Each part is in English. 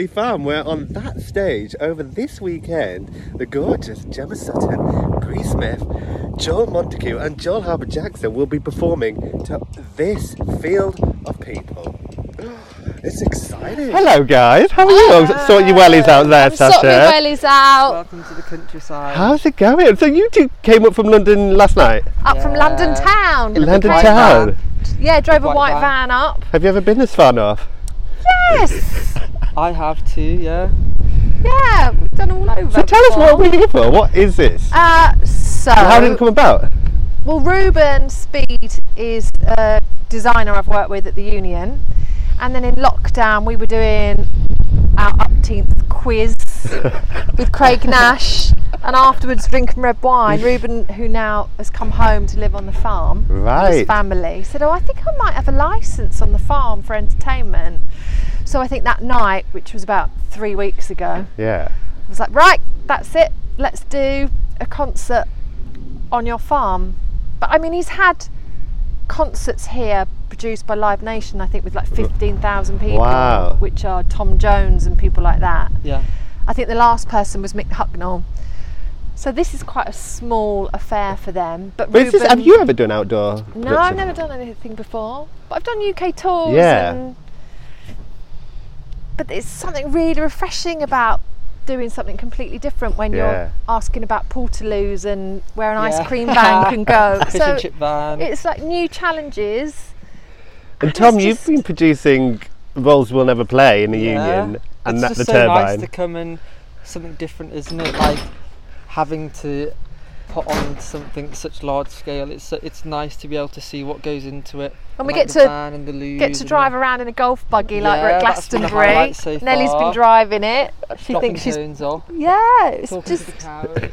Betley Farm, where on that stage over this weekend, the gorgeous Gemma Sutton, Bree Smith, Joel Montague, and Joel Harper Jackson will be performing to this field of people. It's exciting. Hello, guys. How are you? Sort your wellies out there, I'm sorting Sasha. my wellies out. Welcome to the countryside. How's it going? So you two came up from London last night. Up from London town. London white town. Yeah, drove a White white van. van up. Have you ever been this far north? Yes. I have too, yeah. yeah, we've done all over. So tell us before. what we're here for. What is this? Uh, so, How did it come about? well, Ruben Speed is a designer I've worked with at the Union, and then in lockdown we were doing our upteenth quiz with Craig Nash, and afterwards drinking red wine. Ruben, who now has come home to live on the farm, with his family, said, "Oh, I think I might have a license on the farm for entertainment." So I think that night, which was about three weeks ago, Yeah. I was like, right, that's it. Let's do a concert on your farm. But I mean, he's had concerts here produced by Live Nation, I think, with like 15,000 people, Wow. which are Tom Jones and people like that. Yeah. I think the last person was Mick Hucknall. So this is quite a small affair for them. But, But is this, have you ever done outdoor? No, I've never done anything before. But I've done UK tours. Yeah. And, but there's something really refreshing about doing something completely different when Yeah. you're asking about portaloos and where an ice cream van can go. Fish so and chip van. it's like new challenges. And Tom, you've been producing roles we'll never play in the Yeah. union, and it's that just the so turbine. nice to come and something different, isn't it? Like having to put on something such large scale. It's it's nice to be able to see what goes into it. And we like get the to and the Get to drive the around in a golf buggy like we're Yeah, at that's been the Glastonbury. highlight so Nellie's been driving it. She dropping thinks she's cones off, yeah. It's talking just to the cows.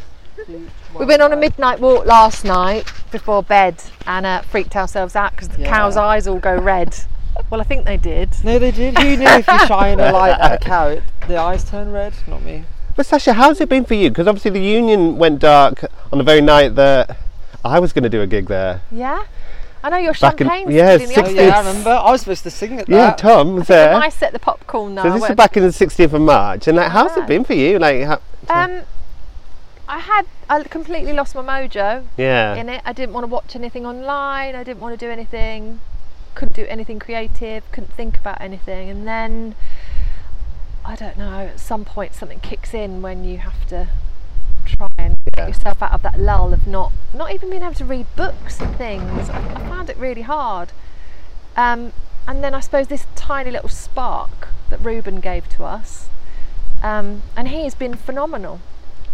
We went on a midnight walk last night before bed and uh, freaked ourselves out because the Yeah. cow's eyes all go red. Well, I think they did. No, they did. Who knew if you shine a light at a cow, it, the eyes turn red? Not me. But Sasha, how's it been for you? Because obviously the union went dark on the very night that I was going to do a gig there. Yeah, I know your Back in- champagne's yeah, still in the Oh, Six office. yeah, I remember. I was supposed to sing at that. Yeah, that. Tom was I there. I set the popcorn now. So this is back in the 16th of March, and like, how's Ah. it been for you? Like, how, Um, I had I completely lost my mojo yeah, in it. I didn't want to watch anything online. I didn't want to do anything. Couldn't do anything creative. Couldn't think about anything. And then I don't know. At some point, something kicks in when you have to try and Yeah. get yourself out of that lull of not not even being able to read books and things. I, I found it really hard. Um, and then I suppose this tiny little spark that Ruben gave to us, um, and he has been phenomenal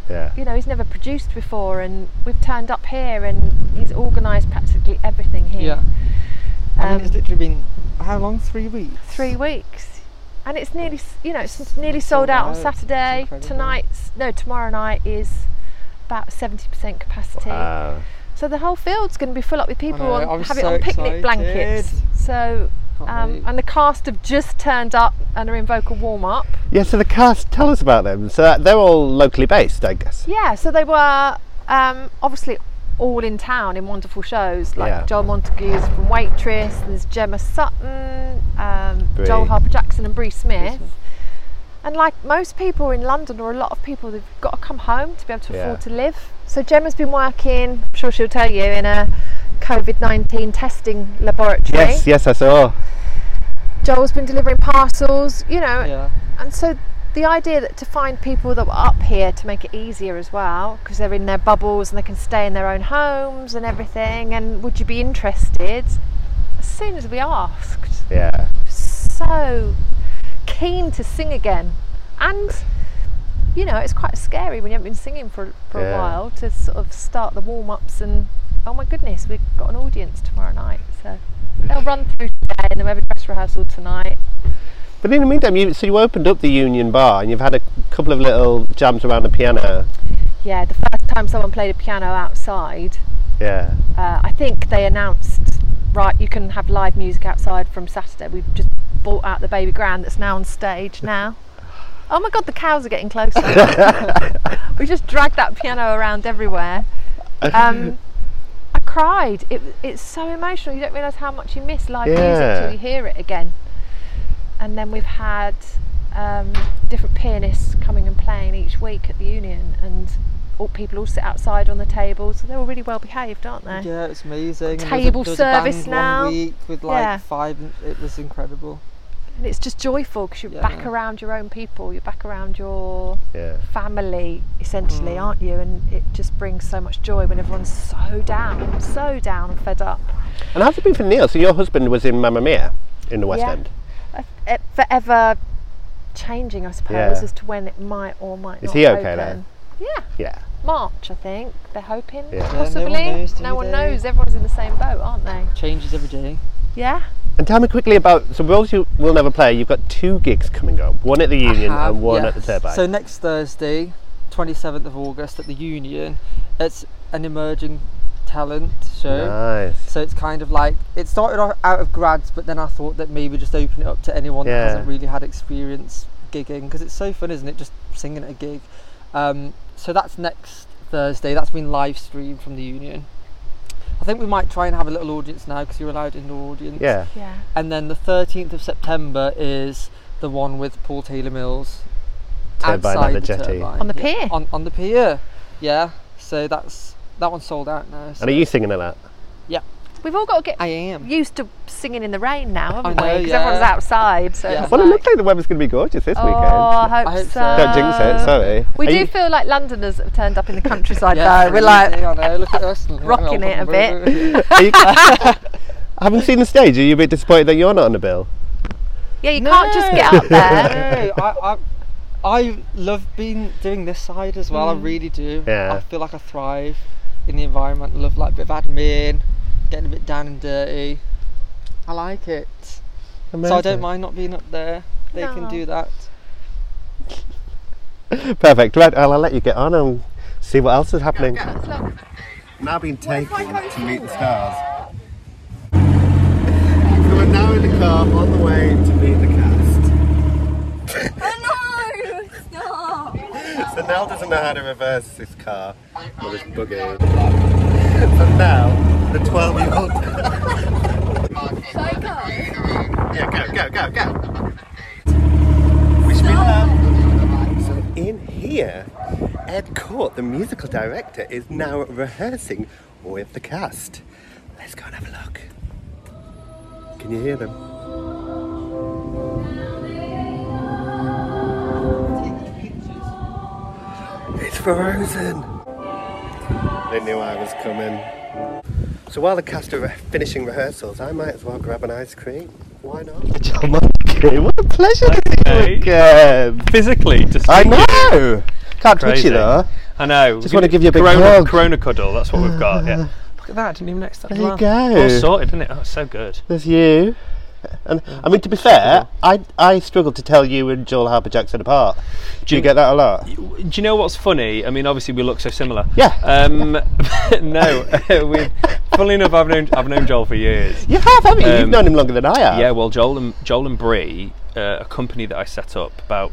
yeah. you know, he's never produced before, and we've turned up here, and he's organised practically everything here. Yeah. I mean, Um, it's literally been how long? Three weeks. three weeks, and it's nearly, you know, it's nearly Sold sold out on out. It's Saturday. incredible. Tonight's no, tomorrow night is about seventy percent capacity. Wow. So the whole field's going to be full up with people know, on I'm have it on picnic blankets. So. Um, and the cast have just turned up and are in vocal warm up. Yeah, so the cast, tell us about them. So they're all locally based, I guess. Yeah, so they were um, obviously all in town in wonderful shows like Yeah. Joel Montague's from Waitress, there's Gemma Sutton, um, Joel Harper Jackson, and Bree Smith. Smith. And like most people in London, or a lot of people, they've got to come home to be able to Yeah. afford to live. So Gemma's been working, I'm sure she'll tell you, in a COVID 19 testing laboratory. Yes, yes, I saw. Joel's been delivering parcels, you know, Yeah. and so the idea that to find people that were up here to make it easier as well, because they're in their bubbles and they can stay in their own homes and everything. And would you be interested? As soon as we asked, Yeah. so keen to sing again, and you know it's quite scary when you haven't been singing for for Yeah. a while to sort of start the warm ups and oh my goodness, we've got an audience tomorrow night, so they'll run through today and then we have a dress rehearsal tonight. But in the meantime, you, so you opened up the Union Bar and you've had a couple of little jams around the piano. Yeah, the first time someone played a piano outside, Yeah. uh, I think they announced, right, you can have live music outside from Saturday. We've just bought out the baby grand that's now on stage now. Oh my god, the cows are getting closer. we just dragged that piano around everywhere. Um, I cried. It, it's so emotional. You don't realise how much you miss live music Yeah. till you hear it again. And then we've had um, different pianists coming and playing each week at the Union, and all, people all sit outside on the tables. So they're all really well behaved, aren't they? Yeah, it's amazing. And there was a- Table there was a band service now. One week with like Yeah. five. It was incredible. And it's just joyful because you're back around your own people. You're back around your Yeah. family, essentially, Mm. aren't you? And it just brings so much joy when everyone's so down, so down and fed up. And how's it been for Neil? So your husband was in Mamma Mia in the West Yeah. End. It forever changing, I suppose, Yeah. as to when it might or might Is not Is he okay open. now? Yeah, Yeah. March, I think. They're hoping, Yeah. Yeah, no one possibly. knows, no one knows. Everyone's in the same boat, aren't they? Changes every day. Yeah. And tell me quickly about so Roles You Will Never Play. You've got two gigs coming up. One at the Union have, and one at the yes. Turbine. So next Thursday, 27th of August at the Union, it's an emerging talent show. nice. So it's kind of like it started off out of grads, but then I thought that maybe just open it up to anyone Yeah. that hasn't really had experience gigging because it's so fun, isn't it? Just singing at a gig. Um, so that's next Thursday. That's been live streamed from the Union. I think we might try and have a little audience now because you're allowed indoor audience. Yeah. Yeah. And then the 13th of September is the one with Paul Taylor Mills. Turbine outside the the jetty. turbine. On the Yeah, pier? On, on the pier. Yeah. So that's that one's sold out now. so- And are you singing at that? Yeah. We've all got to get I am. used to singing in the rain now, haven't know, we? Because everyone's outside. So Yeah. it's Well, it like- looks like the weather's going to be gorgeous this oh, weekend. I hope, I hope so. so. Don't jinx it, sorry. We Are do you- feel like Londoners have turned up in the countryside Yeah, though. We're like, look at us. rocking it a bit. Are you- Having seen the stage, are you a bit disappointed that you're not on the bill? yeah, you can't just get up there. no, I, I, I love being doing this side as well. I mm. really do. Yeah. I feel like I thrive in the environment. I love like a bit of admin, getting a bit down and dirty. I like it. So I don't mind not being up there. They can do that. Perfect. Right, I'll, I'll let you get on and see what else is happening. Now being taken to meet the stars. So we're now in the car on the way to meet the cast. So Nell doesn't know how to reverse this car or this buggy. So now the 12 year old. Yeah, go, go, go, go. Wish me luck. So in here, Ed Court, the musical director, is now rehearsing with the cast. Let's go and have a look. Can you hear them? It's Frozen. They knew I was coming. So while the cast are finishing rehearsals, I might as well grab an ice cream. Why not? Joel Montague, what a pleasure to see you again. physically to I speak to you. know. Can't touch you though. I know. Just wanna give you a big corona, hug. Corona cuddle. That's what we've got. Yeah. Look at that. I didn't even notice that. There as you well. go. All sorted, isn't it? Oh, so good. There's you. And I mean, to be fair, I I struggled to tell you and Joel Harper Jackson apart. Do you get that a lot? Do you know what's funny? I mean, obviously we look so similar. Yeah. Um, no, we. Funnily enough, I've known I've known Joel for years. You have, haven't you? You've Um, known him longer than I have. Yeah, well, Joel and Joel and Bree, uh, a company that I set up about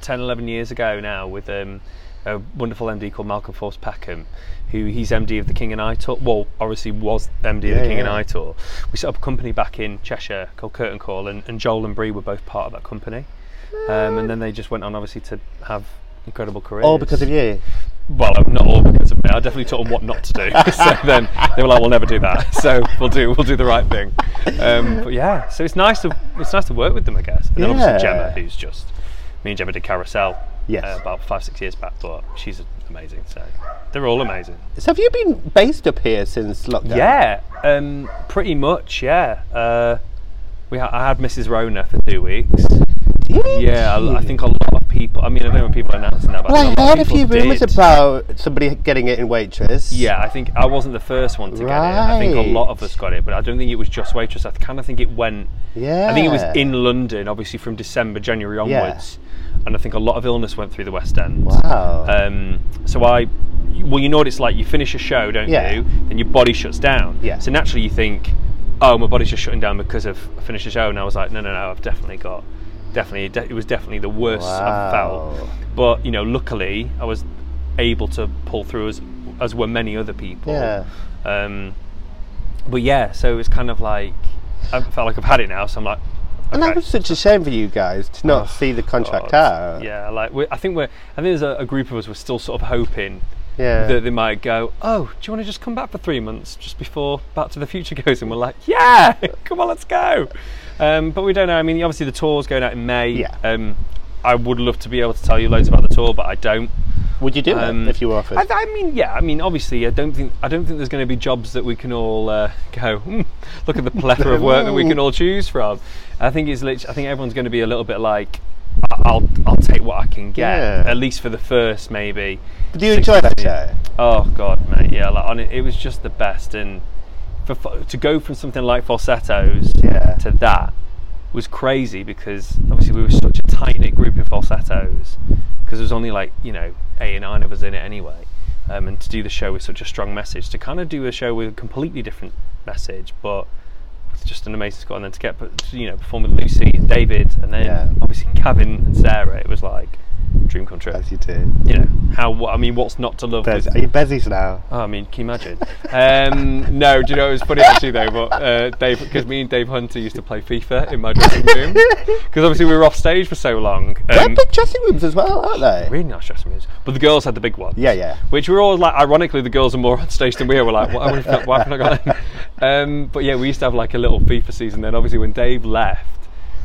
10, 11 years ago now with um, a wonderful MD called Malcolm Forbes Peckham, who he's MD of the King and I Tour. Well, obviously was MD Yeah, of the King and yeah. I Tour. We set up a company back in Cheshire called Curtain Call, and, and Joel and Bree were both part of that company. Um, and then they just went on, obviously, to have incredible careers. All because of you. Well, uh, not all because of me. I definitely taught them what not to do. so then they were like, "We'll never do that." So we'll do we'll do the right thing. Um, but yeah, so it's nice to it's nice to work with them, I guess. And then Yeah. obviously Gemma, who's just me and Gemma did Carousel Yes. uh, about five six years back, but she's amazing. So they're all amazing. So have you been based up here since lockdown? Yeah, um, pretty much. Yeah. Uh, we ha- I had Mrs. Rona for two weeks. Did Yeah, I, I think a lot of people. I mean, I don't know when people are announcing that, but Well, I, heard a few rumours about somebody getting it in waitress. Yeah, I think I wasn't the first one to get it. I think a lot of us got it, but I don't think it was just waitress. I kind of think it went. Yeah. I think it was in London, obviously from December, January onwards, and I think a lot of illness went through the West End. Wow. Um, so I, well, you know what it's like. You finish a show, don't Yeah. you? Then your body shuts down. Yeah. So naturally, you think, "Oh, my body's just shutting down because of I finished the show." And I was like, "No, no, no. I've definitely got, definitely. It was definitely the worst I've Wow. felt." But you know, luckily, I was able to pull through as as were many other people. Yeah. Um, but yeah, so it was kind of like I felt like I've had it now, so I'm like, And that was such a shame for you guys to not Oh, see the contract God. out. Yeah, like we I think we're. I think there's a, a group of us. We're still sort of hoping Yeah. that they might go. Oh, do you want to just come back for three months just before Back to the Future goes? And we're like, yeah, come on, let's go. Um, but we don't know. I mean, obviously the tour's going out in May. Yeah. Um, I would love to be able to tell you loads about the tour, but I don't. Would you do Um, it if you were offered? I, I mean, yeah. I mean, obviously, I don't think I don't think there's going to be jobs that we can all uh, go. "Hmm, look at the plethora of work that we can all choose from. I think it's. Lit- I think everyone's going to be a little bit like, "I- I'll I'll take what I can get. Yeah. At least for the first, maybe. do you enjoy that show? Oh God, mate. Yeah, like on it, it was just the best. And for to go from something like falsettos Yeah. to that was crazy because obviously we were such a tight knit group in falsettos because there was only like you know eight or nine of us in it anyway. Um, and to do the show with such a strong message, to kind of do a show with a completely different message, but it's just an amazing score, and then to get you know perform with Lucy and David, and then Yeah. obviously Gavin and Sarah, it was like dream come true. As you do. You know how? I mean, what's not to love? Bez- with- are you Bezies now? Oh, I mean, can you imagine? Um, no, do you know it was funny actually though? But uh, Dave, because me and Dave Hunter used to play FIFA in my dressing room, because obviously we were off stage for so long. They're Um, big dressing rooms as well, aren't they? really nice dressing rooms, but the girls had the big one. Yeah, yeah. Which we were all like, ironically, the girls are more on stage than we are. We're like, why, have I not- why have I not got? Um, but yeah, we used to have like a little FIFA season. Then obviously when Dave left,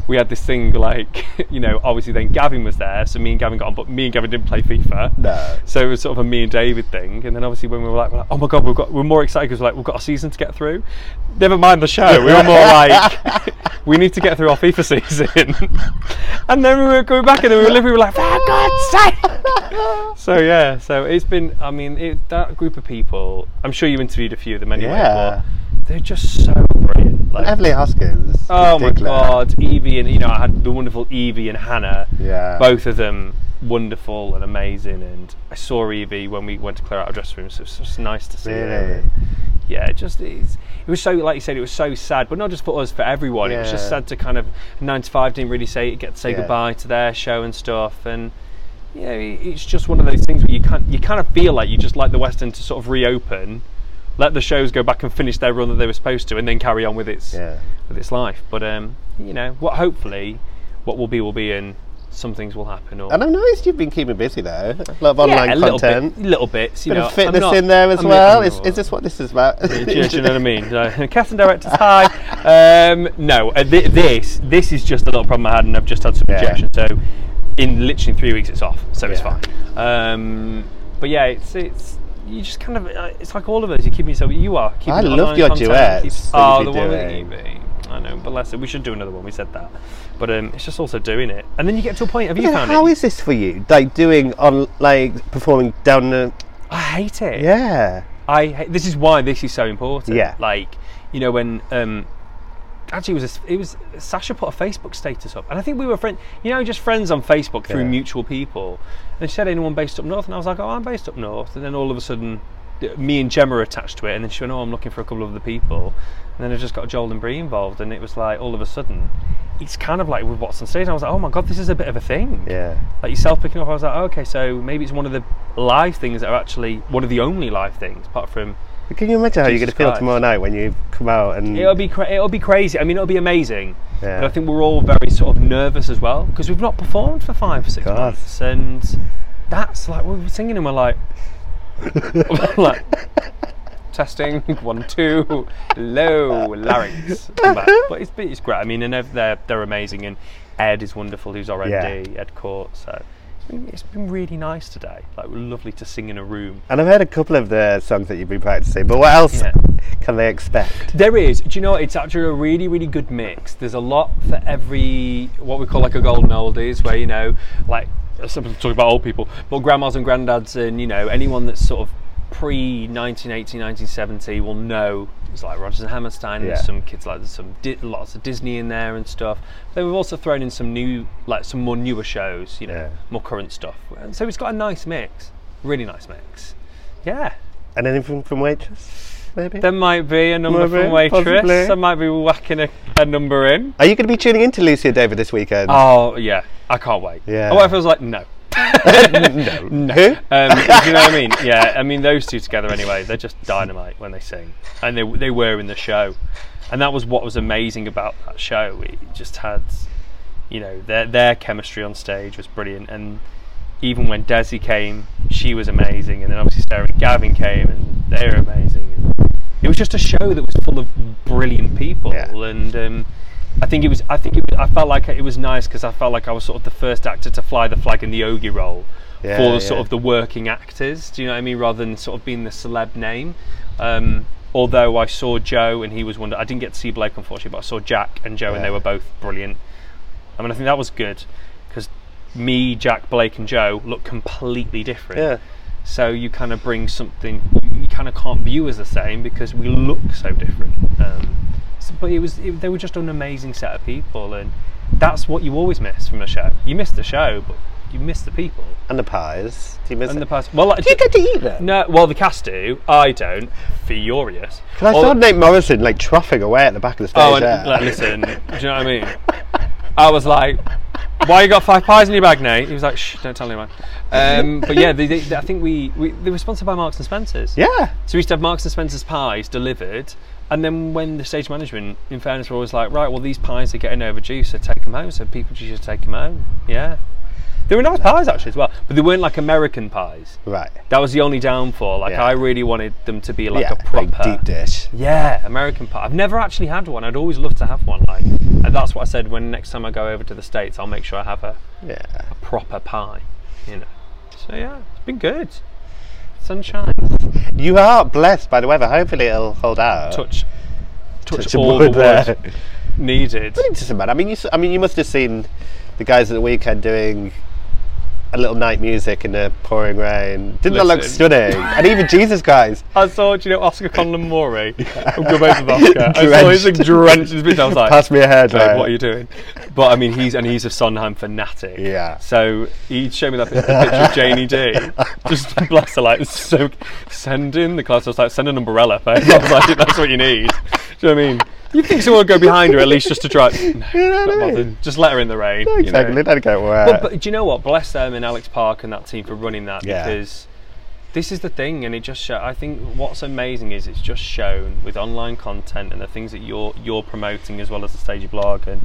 we had this thing like, you know, obviously then Gavin was there, so me and Gavin got on, but me and Gavin didn't play FIFA. No. So it was sort of a me and David thing, and then obviously when we were like, we're like oh my god, we've got we're more excited because like we've got a season to get through. Never mind the show, we were more like we need to get through our FIFA season. and then we were going back and then we were we like, for God's sake. so yeah, so it's been. I mean, it, that group of people. I'm sure you interviewed a few of them anyway, Yeah. but they're just so brilliant. Like, Evelyn Hoskins. Oh my god, Evie and you know I had the wonderful Evie and Hannah. Yeah. Both of them wonderful and amazing. And I saw Evie when we went to clear out our dressing room, so it was just nice to see her. Really? And yeah, it just it's, it was so like you said, it was so sad, but not just for us, for everyone. It was just sad to kind of nine to five didn't really say get to say Yeah. goodbye to their show and stuff and. Yeah, it- it's just one of those things where you can't, you kind of feel like you just like the West End to sort of reopen, let the shows go back and finish their run that they were supposed to, and then carry on with its Yeah. with its life. But um, you know, what hopefully what will be will be, and some things will happen. Or And I've noticed you've been keeping busy though. A lot of online yeah, a little content. bit, little bits. You Bit know, of fitness not- in there as I'm- well. Is, is this what this is about? do, you, do you know what I mean? So, casting directors, hi. Um, no, uh, thi- this this is just a little problem I had, and I've just had some Yeah. rejection. So, in literally three weeks, it's off. So it's fine. Um, but yeah, it's it's you just kind of uh, it's like all of us. You keep me yourself. You are. Keeping I loved your duets oh, the one with. Evie. I know, but listen, we should do another one. We said that, but um, it's just also doing it, and then you get to a point. Have you found how it? is this for you? Like doing on like performing down the I hate it. yeah. I this is why this is so important. Yeah. Like you know when um actually it was a, it was Sasha put a Facebook status up, and I think we were friends. You know, just friends on Facebook through Yeah. mutual people. And she said anyone based up north, and I was like, oh, I'm based up north. And then all of a sudden, me and Gemma are attached to it, and then she went, oh, I'm looking for a couple of other people. And then I just got Joel and Bree involved, and it was like all of a sudden, it's kind of like with what's on stage. And I was like, oh my god, this is a bit of a thing Yeah. like yourself picking up, I was like, oh, okay, so maybe it's one of the live things that are actually one of the only live things, apart from Can you imagine how you're going to feel Christ. tomorrow night when you come out and it'll be cra- it'll be crazy. I mean, it'll be amazing. Yeah. But I think we're all very sort of nervous as well because we've not performed for five six God. months, and that's like we're singing and we're like, like testing one two low larynx. But it's it's great. I mean, and they're they're, amazing, and Ed is wonderful, who's our Yeah. MD, Ed Court. So. It's been, it's been really nice today. Like, lovely to sing in a room. And I've heard a couple of the songs that you've been practicing, but what else Yeah. can they expect? There is. Do you know? It's actually a really, really good mix. There's a lot for every what we call like a golden oldies, where you know, like some people talk about old people, but grandmas and granddads, and you know, anyone that's sort of pre 1980, 1970 will know. It's like Rodgers and Hammerstein. Yeah. There's some kids like there's some di- lots of Disney in there and stuff. Then we've also thrown in some new, like some more newer shows. You know, Yeah. more current stuff. And so it's got a nice mix. Really nice mix. Yeah. And anything from Waitress, maybe? There might be a number Maybe, from Waitress. possibly. I might be whacking a, a number in. Are you going to be tuning into Lucy and David this weekend? Oh yeah, I can't wait. Yeah. Oh, I feels like no. No. no. Um, do you know what I mean? Yeah, I mean those two together anyway. They're just dynamite when they sing, and they they were in the show, and that was what was amazing about that show. It just had, you know, their their chemistry on stage was brilliant, and even when Desi came, she was amazing, and then obviously Sarah and Gavin came, and they were amazing. And it was just a show that was full of brilliant people, Yeah. and. Um, I think it was. I think it was, I felt like it was nice because I felt like I was sort of the first actor to fly the flag in the Ogie role Yeah, for sort yeah. of the working actors. Do you know what I mean? Rather than sort of being the celeb name. Um, although I saw Joe and he was one. I didn't get to see Blake unfortunately, but I saw Jack and Joe and they were both brilliant. I mean, I think that was good because me, Jack, Blake, and Joe look completely different. Yeah. So you kind of bring something you kind of can't view as the same because we look so different. Um, but it was it, they were just an amazing set of people, and that's what you always miss from a show. You miss the show, but you miss the people And the pies. Do you miss and it? the past. Well, Do you get to eat them? no, well the cast do. I don't. Furious. Because I saw Nate Morrison like troughing away at the back of the stage. Oh, and, there. like, listen, do you know what I mean? I was like, "Why you got five pies in your bag, Nate?" He was like, "Shh, don't tell anyone." Um, but yeah, they, they, I think we, we they were sponsored by Marks and Spencers. yeah. So we used to have Marks and Spencer's pies delivered, and then when the stage management, in fairness, were always like, "Right, well these pies are getting overdue, so take them home." So people just take them home. Yeah, they were nice pies actually as well, but they weren't like American pies. Right. That was the only downfall. Like Yeah. I really wanted them to be like yeah. a proper deep dish. yeah, American pie. I've never actually had one. I'd always love to have one. Like, and that's what I said. When next time I go over to the states, I'll make sure I have a, Yeah. a proper pie. You know. So yeah, it's been good. Sunshine. You are blessed by the weather. Hopefully it'll hold out. Touch. Touch Touch all wood the there. wood needed. It doesn't matter. I mean, you. I mean, you must have seen the guys at the weekend doing a little night music in the pouring rain. Didn't that look stunning? and even Jesus guys. I saw, do you know, Oscar Conlon Morrey from Good Mates with Oscar. I saw his like, Drenched. drenched in his. I was like, Pass me a Babe, what are you doing? But I mean, he's and he's a Sondheim fanatic. Yeah. So he showed me that picture of Janie Dee. Just bless her, like so. Send in the class. I was like, send an umbrella. Babe. I was like, that's what you need. Do you know what I mean? You think someone would go behind her at least just to try? No, You know not bothered. Just let her in the rain. you know. Exactly. Let it get wet. But, but do you know what? Bless them and Alex Park and that team for running that Yeah. because this is the thing, and it just show, I think what's amazing is it's just shown with online content and the things that you're you're promoting as well as the stage blog and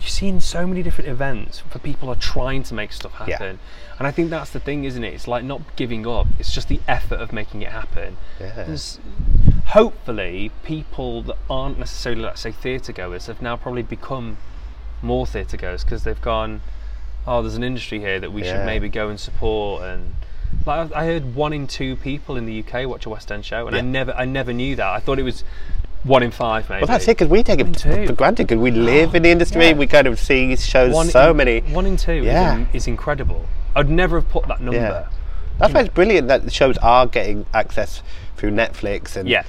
you're seeing so many different events for people are trying to make stuff Yeah. happen. And I think that's the thing, isn't it? It's like not giving up. It's just the effort of making it happen. Yeah. There's, hopefully, people that aren't necessarily, let's say, theatre goers have now probably become more theatre goers because they've gone, oh, there's an industry here that we Yeah. should maybe go and support. And like I heard one in two people in the UK watch a West End show, and I never, I never knew that. I thought it was one in five, maybe. Well, that's it because we take it One in two. for granted because we live in the industry. Yeah. We kind of see shows One so in, many. One in two Yeah. is, in- is incredible. I'd never have put that number. Yeah. That's why it's brilliant that the shows are getting access through Netflix and Yeah.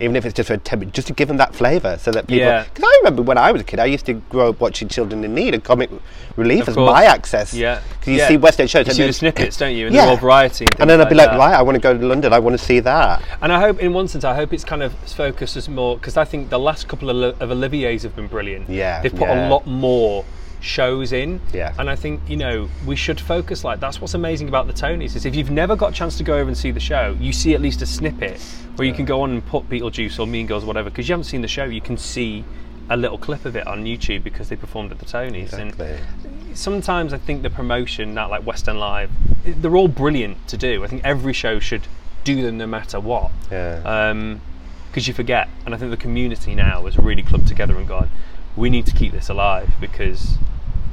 even if it's just for a 10 minutes, just to give them that flavour so that people. Yeah. Because I remember when I was a kid, I used to grow up watching Children in Need and Comic Relief as course. my access. Yeah. Because you Yeah. see West End shows You and see the snippets, don't you? And Yeah. the variety. And, And then I'd be like, that. right, I want to go to London. I want to see that. And I hope, in one sense, I hope it's kind of focused as more because I think the last couple of, of Olivier's have been brilliant. Yeah, they've put yeah. a lot more shows in. Yeah. and I think you know we should focus like that's what's amazing about the Tonys is if you've never got a chance to go over and see the show, you see at least a snippet where you can go on and put Beetlejuice or Mean Girls or whatever because you haven't seen the show, you can see a little clip of it on YouTube because they performed at the Tonys. Exactly. And sometimes I think the promotion, that like West End Live, they're all brilliant to do. I think every show should do them no matter what. Yeah. Um, because you forget, and I think the community now has really clubbed together and gone, we need to keep this alive because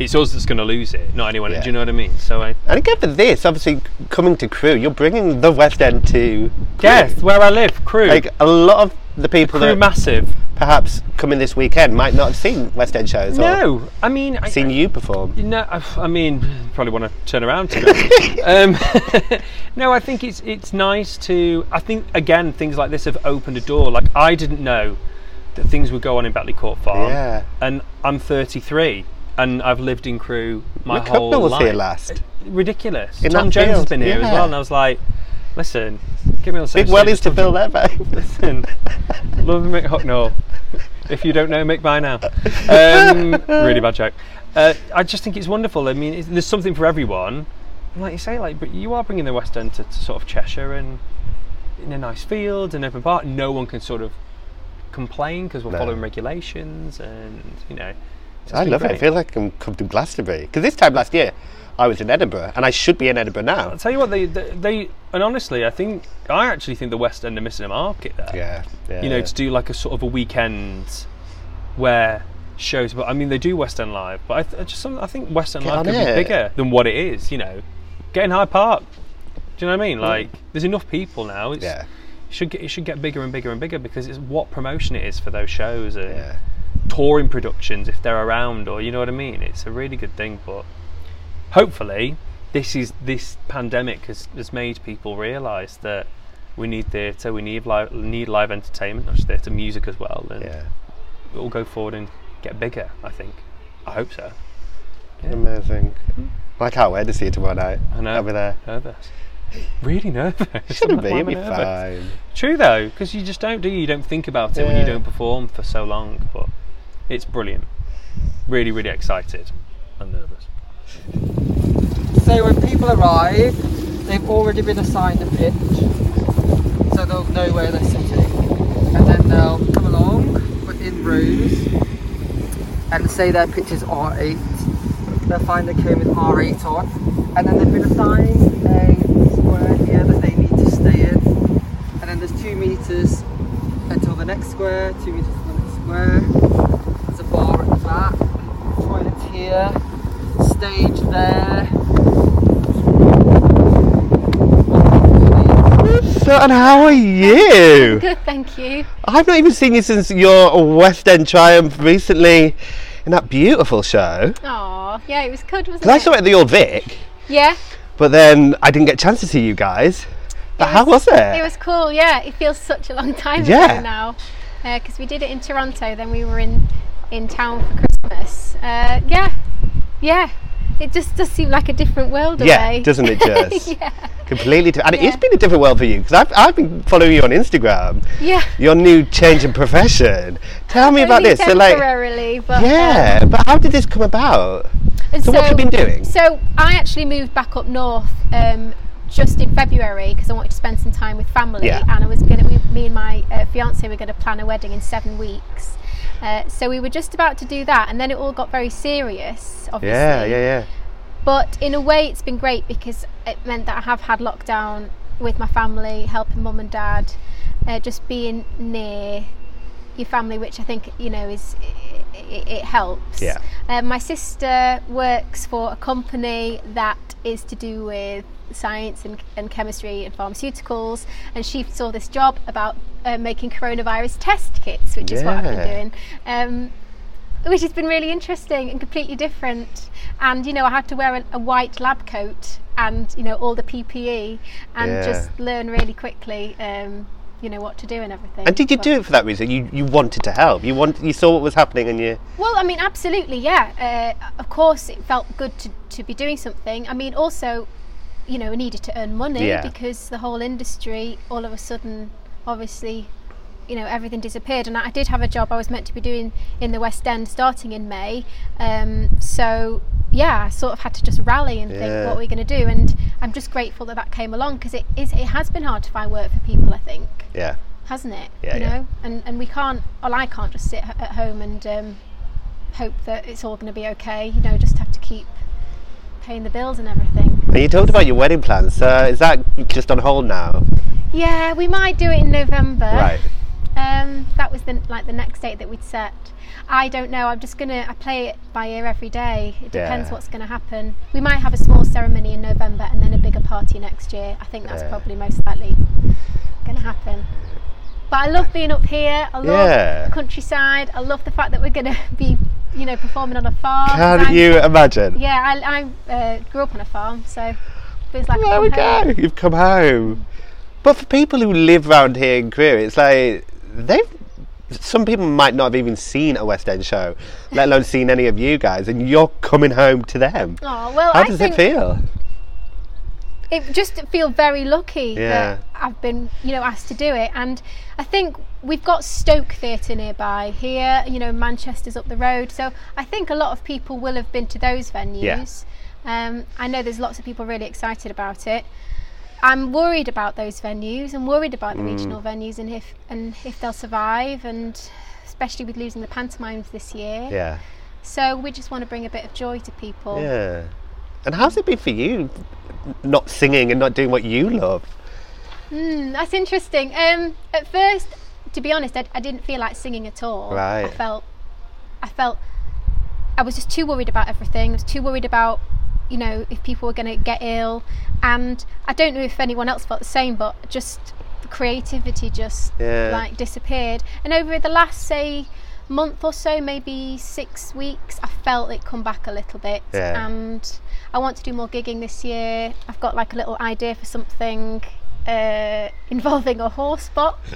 it's us that's going to lose it, not anyone. Yeah. Do you know what I mean? So I And again, for this, obviously, coming to Crewe, you're bringing the West End to. yes, where I live, Crewe, Like, a lot of the people crew that massive. perhaps coming this weekend might not have seen West End shows or No, I mean, I, seen you perform. No, I, I mean, probably want to turn around to um, no, I think it's it's nice to. I think again, things like this have opened a door. Like I didn't know that things would go on in Betley Court Farm. Yeah. And I'm 33, and I've lived in Crewe my Mick whole Hucknall was life. here last. Ridiculous. In Tom that Jones has field, been here as yeah. well, and I was like, listen, get me on the same Big wellies to there, babe. Listen, love Mick Hucknall. If you don't know Mick by now, um, really bad joke. Uh, I just think it's wonderful. I mean, it's, there's something for everyone, And like you say, like, but you are bringing the West End to, to sort of Cheshire and in a nice field and open park. No one can sort of complain because we're No. following regulations and you know. I love it. I feel like I'm come to Glastonbury because this time last year I was in Edinburgh and I should be in Edinburgh now. I'll tell you what they, they they and honestly, I think I actually think the West End are missing a market there. Yeah, yeah. you know, to do like a sort of a weekend where shows. But I mean, they do West End Live, but I, th- I just some- I think West End Get Live could it. be bigger than what it is. You know, get in Hyde Park. Do you know what I mean? Mm. Like, there's enough people now. It's, Yeah. it should get it should get bigger and bigger and bigger because it's what promotion it is for those shows and Yeah. Touring productions if they're around or you know what I mean. It's a really good thing, but hopefully this is this pandemic has, has made people realise that we need theatre, we need live need live entertainment, not just theatre, music as well, and Yeah. we'll go forward and get bigger. I think. I hope so. Amazing. Hmm. I can't wait to see you tomorrow night. I know. I'll be there. Nervous. Really nervous. Shouldn't be. It'll be nervous? fine. True though, because you just don't do. You don't think about it when you don't perform for so long. But it's brilliant. Really, really excited and nervous. So when people arrive, they've already been assigned a pitch, so they'll know where they're sitting, and then they'll come along, but in rows, and say their pitch is R8. They'll find a cone with R8 on, and then they've been assigned a square here that they need to stay in, and then there's two meters until the next square, two meters to the next square. There's a bar at the back, toilets here, stage there. So, and how are you? Good, thank you. I've not even seen you since your West End triumph recently in that beautiful show. Aw, yeah, it was good, wasn't Because I saw it at the Old Vic, Yeah, but then I didn't get a chance to see you guys. But It how was it? it was cool. Yeah, it feels such a long time Yeah. ago now. Uh, because we did it in Toronto, then we were in in town for Christmas. Uh, yeah, yeah. It just does seem like a different world Yeah, away. doesn't it just? yeah, Completely different. And Yeah. it's been a different world for you because I've, I've been following you on Instagram. yeah. Your new change in profession. Tell me about this. So, like, temporarily, but yeah, um, but how did this come about? And So what have you been doing? So I actually moved back up north um, just in February because I wanted to spend some time with family, Yeah. and I was going to. Me and my uh, fiance were going to plan a wedding in seven weeks. Uh, so we were just about to do that, and then it all got very serious. Obviously, Yeah, yeah, yeah. but in a way, it's been great because it meant that I have had lockdown with my family, helping mum and dad, uh, just being near your family, which I think you know is it, it helps. Yeah. Um, my sister works for a company that is to do with science and, and chemistry and pharmaceuticals, and she saw this job about uh, making coronavirus test kits, which is what I've been doing. Um, which has been really interesting and completely different. And you know, I had to wear a, a white lab coat and you know all the PPE and Yeah. just learn really quickly. Um, you know what to do and everything. And did you But- do it for that reason? You you wanted to help. You want you saw what was happening and you Well, I mean, absolutely, yeah. Uh, of course, it felt good to, to be doing something. I mean, also, you know, we needed to earn money Yeah. because the whole industry, all of a sudden, obviously, you know, everything disappeared. And I did have a job I was meant to be doing in the West End starting in May. Um, so, yeah, I sort of had to just rally and Yeah. think, what are we going to do? And I'm just grateful that that came along because it is it has been hard to find work for people. I think yeah. hasn't it? Yeah, you yeah. know, and and we can't. Well, I can't just sit at home and um, hope that it's all going to be okay. You know, just have to keep paying the bills and everything. And you talked about your wedding plans. So is that just on hold now? Yeah, we might do it in November. Right. Um, that was the like the next date that we'd set. I don't know. I'm just gonna. I play it by ear every day. It depends Yeah. what's going to happen. We might have a small ceremony in November and then a bigger party next year. I think that's Yeah. probably most likely going to happen. But I love being up here. I love Yeah. the countryside. I love the fact that we're going to be, you know, performing on a farm. Can you imagine? Yeah, I, I uh, grew up on a farm, so feels like There we home. go. You've come home. But for people who live around here in Korea, it's like they've. Some people might not have even seen a West End show, let alone seen any of you guys, and you're coming home to them. Oh well, How I does it feel? it just feel very lucky Yeah. that I've been, you know, asked to do it. And I think we've got Stoke Theatre nearby here. You know, Manchester's up the road, so I think a lot of people will have been to those venues. Um, I know there's lots of people really excited about it. I'm worried about those venues. I'm worried about the regional venues and if and if they'll survive, and especially with losing the pantomimes this year. Yeah. So we just want to bring a bit of joy to people. Yeah. And how's it been for you, not singing and not doing what you love? Mm, that's interesting. Um, at first, to be honest, I, I didn't feel like singing at all. I felt, I felt, I was just too worried about everything. I was too worried about, you know, if people were going to get ill, and I don't know if anyone else felt the same, but just the creativity just Yeah. like disappeared. And over the last, say, month or so, maybe six weeks, I felt it come back a little bit. Yeah. And I want to do more gigging this year. I've got like a little idea for something uh, involving a horse box,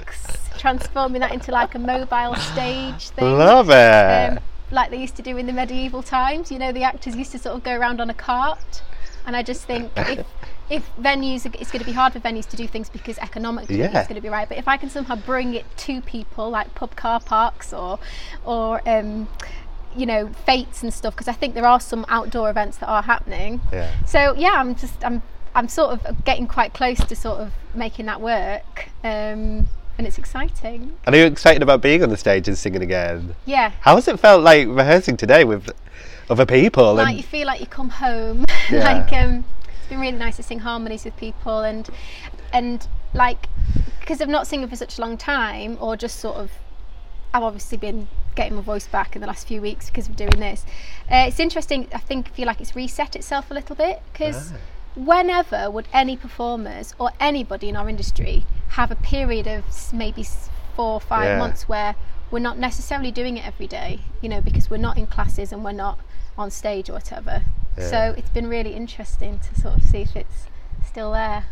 transforming that into like a mobile stage thing. Love it. Um, like they used to do in the medieval times. You know, the actors used to sort of go around on a cart. And I just think if, if venues, it's going to be hard for venues to do things because economically Yeah. it's going to be right. But if I can somehow bring it to people, like pub car parks or, or um, you know, fates and stuff, because I think there are some outdoor events that are happening. yeah. So yeah, I'm just I'm I'm sort of getting quite close to sort of making that work, um, and it's exciting. And are you excited about being on the stage and singing again? Yeah, How has it felt like rehearsing today with other people? like and you feel like you come home. Yeah. like um, it's been really nice to sing harmonies with people and and like because I've not singing for such a long time, or just sort of I've obviously been getting my voice back in the last few weeks because of doing this. Uh, it's interesting. I think feel like it's reset itself a little bit because Ah. whenever would any performers or anybody in our industry have a period of maybe four or five Yeah. months where we're not necessarily doing it every day, you know, because we're not in classes and we're not on stage or whatever. Yeah. So it's been really interesting to sort of see if it's still there.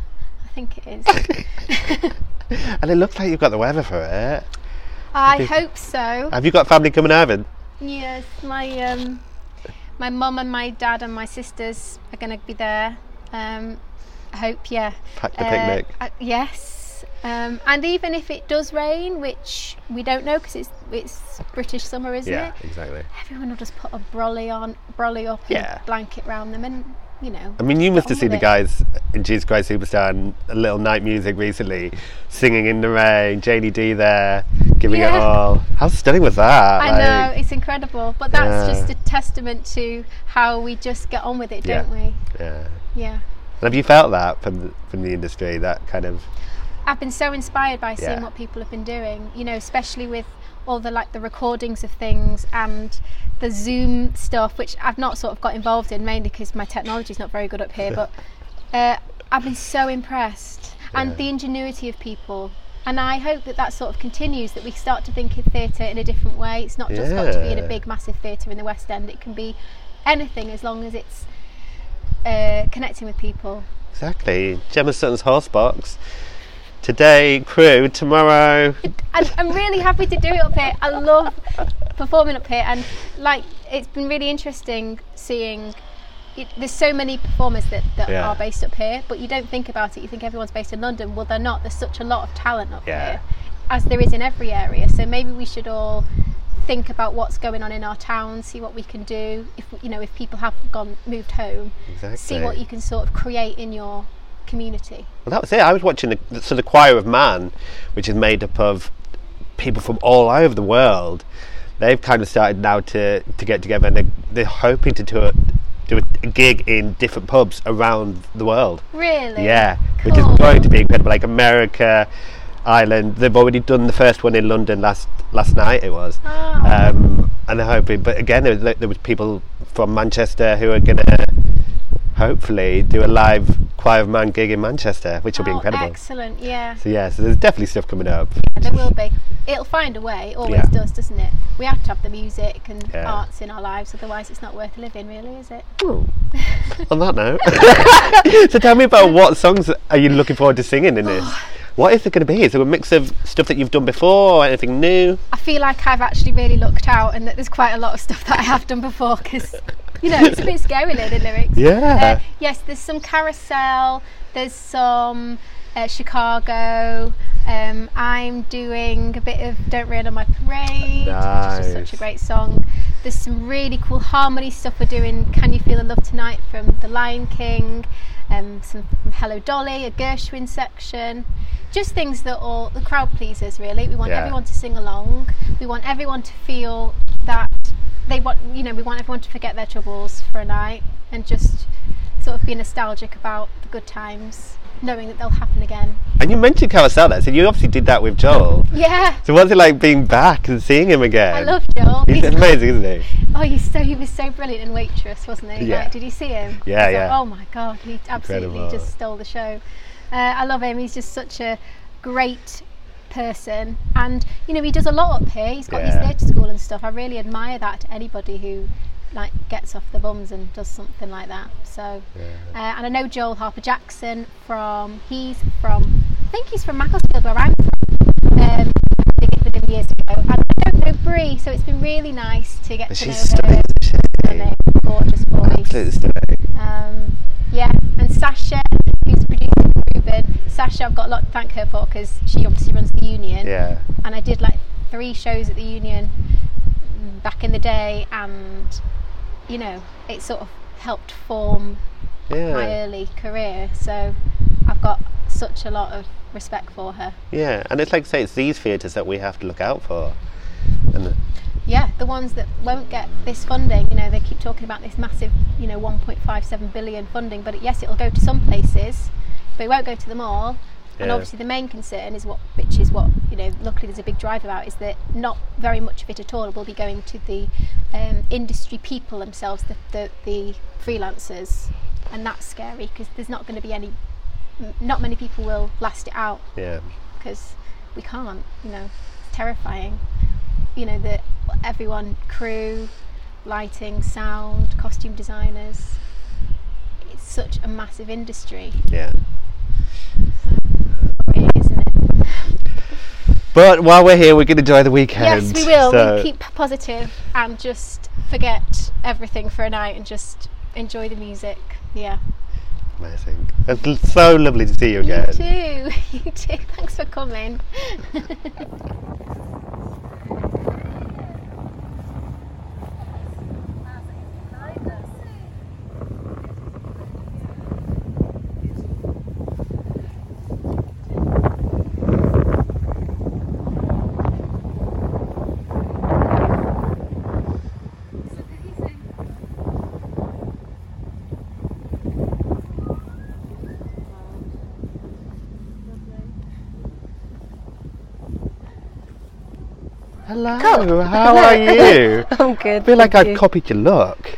I think it is. and it looks like you've got the weather for it. I think- hope so. Have you got family coming over? Yes, my um, my mum and my dad and my sisters are going to be there. Um, I hope, yeah. Pack the Uh, picnic. uh, yes, um, and even if it does rain, which we don't know because it's it's British summer, isn't Yeah, it? exactly. Everyone will just put a brolly on, brolly up, and Yeah. a blanket round them, and you know. I mean, you must have seen the it. guys in Jesus Christ Superstar and a Little Night Music recently, singing in the rain. Janie Dee there, giving it Yeah. all. How stunning was that? I Like, know it's incredible, but that's Yeah. just a testament to how we just get on with it, don't we? Yeah. Yeah. And have you felt that from from the industry? That kind of I've been so inspired by seeing Yeah. what people have been doing, you know, especially with all the like the recordings of things and the Zoom stuff, which I've not sort of got involved in mainly because my technology is not very good up here. But uh, I've been so impressed, and the ingenuity of people. And I hope that that sort of continues, that we start to think of theatre in a different way. It's not just got to be in a big, massive theatre in the West End. It can be anything as long as it's uh, connecting with people. exactly Gemma Sutton's horse box. Today, Crewe. Tomorrow, I'm, I'm really happy to do it up here. I love performing up here, and like it's been really interesting seeing. It, there's so many performers that, that Yeah. are based up here, but you don't think about it. You think everyone's based in London. Well, they're not. There's such a lot of talent up Yeah. here, as there is in every area. So maybe we should all think about what's going on in our town, see what we can do. If you know, if people have gone moved home, exactly. see what you can sort of create in your community. Well, that was it. I was watching the so the Choir of Man, which is made up of people from all over the world. They've kind of started now to, to get together, and they're, they're hoping to do a, do a gig in different pubs around the world. Really? Yeah, which is Cool. going to be incredible. Like America, Ireland. They've already done the first one in London last last night. It was, Ah. um, and they're hoping. But again, there was, there was people from Manchester who are going to hopefully do a live Choir of Man gig in Manchester, which will be Oh, incredible. Excellent. Yeah. So yeah, so there's definitely stuff coming up. There will be. It'll find a way. It always Yeah. does, doesn't it? We have to have the music and Yeah. arts in our lives, otherwise it's not worth living, really, is it? Oh. On that note, so tell me about what songs are you looking forward to singing in this? What is it going to be? Is it a mix of stuff that you've done before, or anything new? I feel like I've actually really looked out, and that there's quite a lot of stuff that I have done before because, you know, it's a bit scary learning lyrics. Yeah. Uh, yes, there's some carousel. There's some uh, Chicago. Um, I'm doing a bit of "Don't Rain on My Parade," which is just such a great song. There's some really cool harmony stuff we're doing. Can you feel the love tonight from The Lion King? Um, some Hello Dolly, a Gershwin section. Just things that all the crowd pleasers really. We want Yeah. everyone to sing along. We want everyone to feel that they want you know we want everyone to forget their troubles for a night and just sort of be nostalgic about the good times, knowing that they'll happen again. And you mentioned Carousel so you obviously did that with Joel. Yeah, So what's it like being back and seeing him again? I love Joel. He's He's- amazing, isn't he? Oh, he's so he was so brilliant in Waitress, wasn't he? Yeah. Like, did you see him? Yeah, yeah. Oh my god, he absolutely Incredible. just stole the show. Uh, I love him. He's just such a great person, and you know he does a lot up here. He's got Yeah. his theatre school and stuff. I really admire that to anybody who like gets off the bums and does something like that. So, uh, and I know Joel Harper Jackson from he's from I think he's from Macclesfield where I'm from. Um, I did with him years ago. And I don't know Brie, so it's been really nice to get But to know her. stunning? Gorgeous. Um, yeah, and Sasha, Ruben. Sasha, I've got a lot to thank her for because she obviously runs the union, Yeah. and I did like three shows at the union mm, back in the day, and you know, it sort of helped form my early career. So I've got such a lot of respect for her. Yeah. And it's like say it's these theatres that we have to look out for. And Yeah, the ones that won't get this funding, you know, they keep talking about this massive, you know, 1.57 billion funding, but yes, it'll go to some places, but it won't go to them all. And Yeah. obviously, the main concern is what, which is what you know. Luckily, there's a big drive about is that not very much of it at all will be going to the um, industry people themselves, the, the the freelancers, and that's scary because there's not going to be any, not many people will last it out yeah. because we can't. You know, terrifying. You know that everyone, crew, lighting, sound, costume designers. Such a massive industry, Yeah. really, isn't it? But while we're here, we're going to enjoy the weekend. Yes, we will. So, We'll keep positive and just forget everything for a night and just enjoy the music. Yeah. amazing. It's so lovely to see you again. You too. You too. Thanks for coming. Hello, how are you? I'm good. I feel like you. copied your look.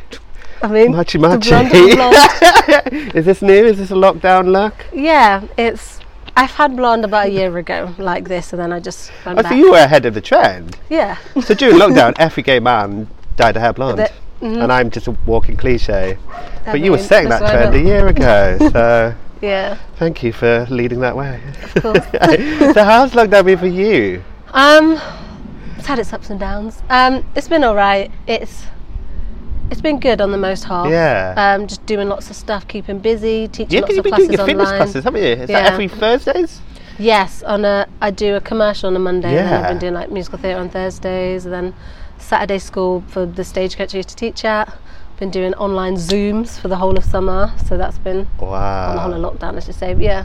I mean, the and the. Is this new? Is this a lockdown look? yeah, it's. I've had blonde about a year ago, like this, and then I just went Oh, back. so you were ahead of the trend. yeah. So during lockdown, every gay man dyed a hair blonde. That- mhm. And I'm just a walking cliche. I but you were setting that I trend a year ago. So Yeah, thank you for leading that way. of course. so how's lockdown been for you? um, it's had its ups and downs. Um, it's been all right. It's it's been good on the most half. Yeah. Um, just doing lots of stuff, keeping busy, teaching Yeah, lots because of you've been classes doing your fitness classes, haven't you? Is that Yeah. every Thursdays? Yes, on a I do a commercial on a Monday, and then I've Yeah. been doing like musical theatre on Thursdays, and then Saturday school for the stagecoach I used to teach at. Been doing online Zooms for the whole of summer, so that's been Wow. on the whole of lockdown, let's just say. But yeah,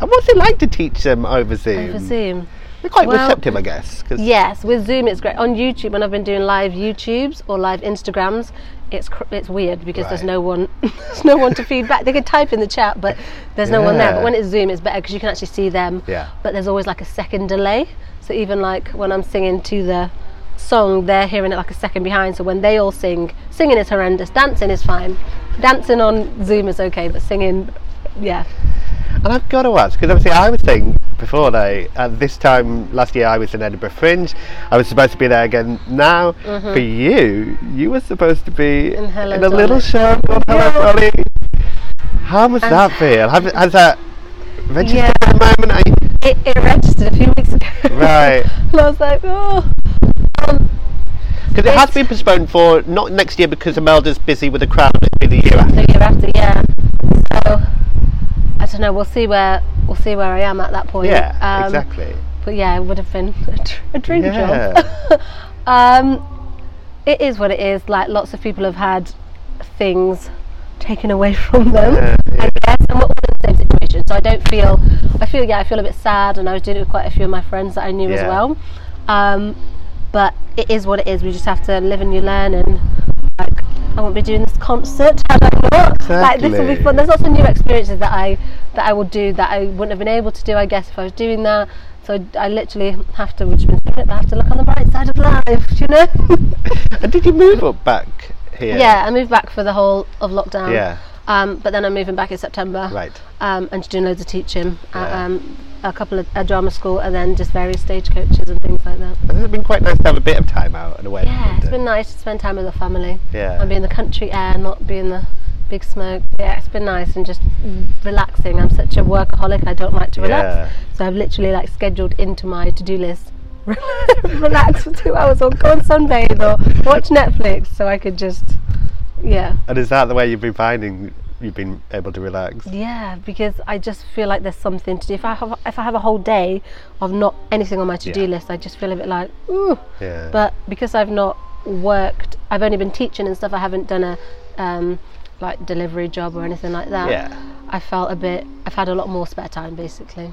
And what's it like to teach them over Zoom? over Zoom. They're quite Well- receptive, I guess. Yes, with Zoom it's great. On YouTube, when I've been doing live YouTubes or live Instagrams, it's cr- it's weird because there's no one there's no one to feedback. They can type in the chat, but there's no one there. But when it's Zoom, it's better because you can actually see them. Yeah. But there's always like a second delay. So even like when I'm singing to the song, they're hearing it like a second behind. So when they all sing, singing is horrendous. Dancing is fine. Dancing on Zoom is okay, but singing, yeah. And I've got to ask, because obviously I was saying before that at this time last year I was in Edinburgh Fringe. I was supposed to be there again now. Mm-hmm. For you, you were supposed to be In Hello a Dolly. little show called Hello Dolly. How must that feel? Have, has that registered Yeah. at the moment? It, it registered a few weeks ago. right. and I was like, oh. Um, because it has been postponed for not next year because Imelda's busy with the crown. It'll be the year after. the year after, yeah. So don't know. We'll see where we'll see where I am at that point. Yeah, Um, exactly. But yeah, it would have been a, dr- a dream Yeah. job. um, it is what it is. Like lots of people have had things taken away from them, Yeah, I guess, and we're all in the same situation. So I don't feel, I feel, yeah, I feel a bit sad, and I was doing it with quite a few of my friends that I knew as Yeah. well. Um, but it is what it is. We just have to live and you learn, and like I won't be doing this concert I not. Like this will be fun. There's lots of new experiences that I that I will do that I wouldn't have been able to do, I guess, if I was doing that. So I literally have to, which means I have to look on the bright side of life, you know. And did you move up back here? Yeah, I moved back for the whole of lockdown. Yeah. Um, but then I'm moving back in September. Right. Um, and doing loads of teaching at Yeah. um, a couple of a drama school and then just various stage coaches and things like that. It's been quite nice to have a bit of time out and away. Yeah, it's been nice to spend time with the family. Yeah. And be in the country air, not be in the big smoke. Yeah, it's been nice and just relaxing. I'm such a workaholic. I don't like to relax. Yeah. So I've literally like scheduled into my to-do list. relax for two hours or go and sunbathe or watch Netflix so I could just yeah And is that the way you've been finding you've been able to relax? Yeah, because I just feel like there's something to do. If I have if I have a whole day of not anything on my to-do Yeah. list, I just feel a bit like ooh. Yeah. But because I've not worked, I've only been teaching and stuff. I haven't done a um, like delivery job or anything like that. Yeah. I felt a bit. I've had a lot more spare time, basically.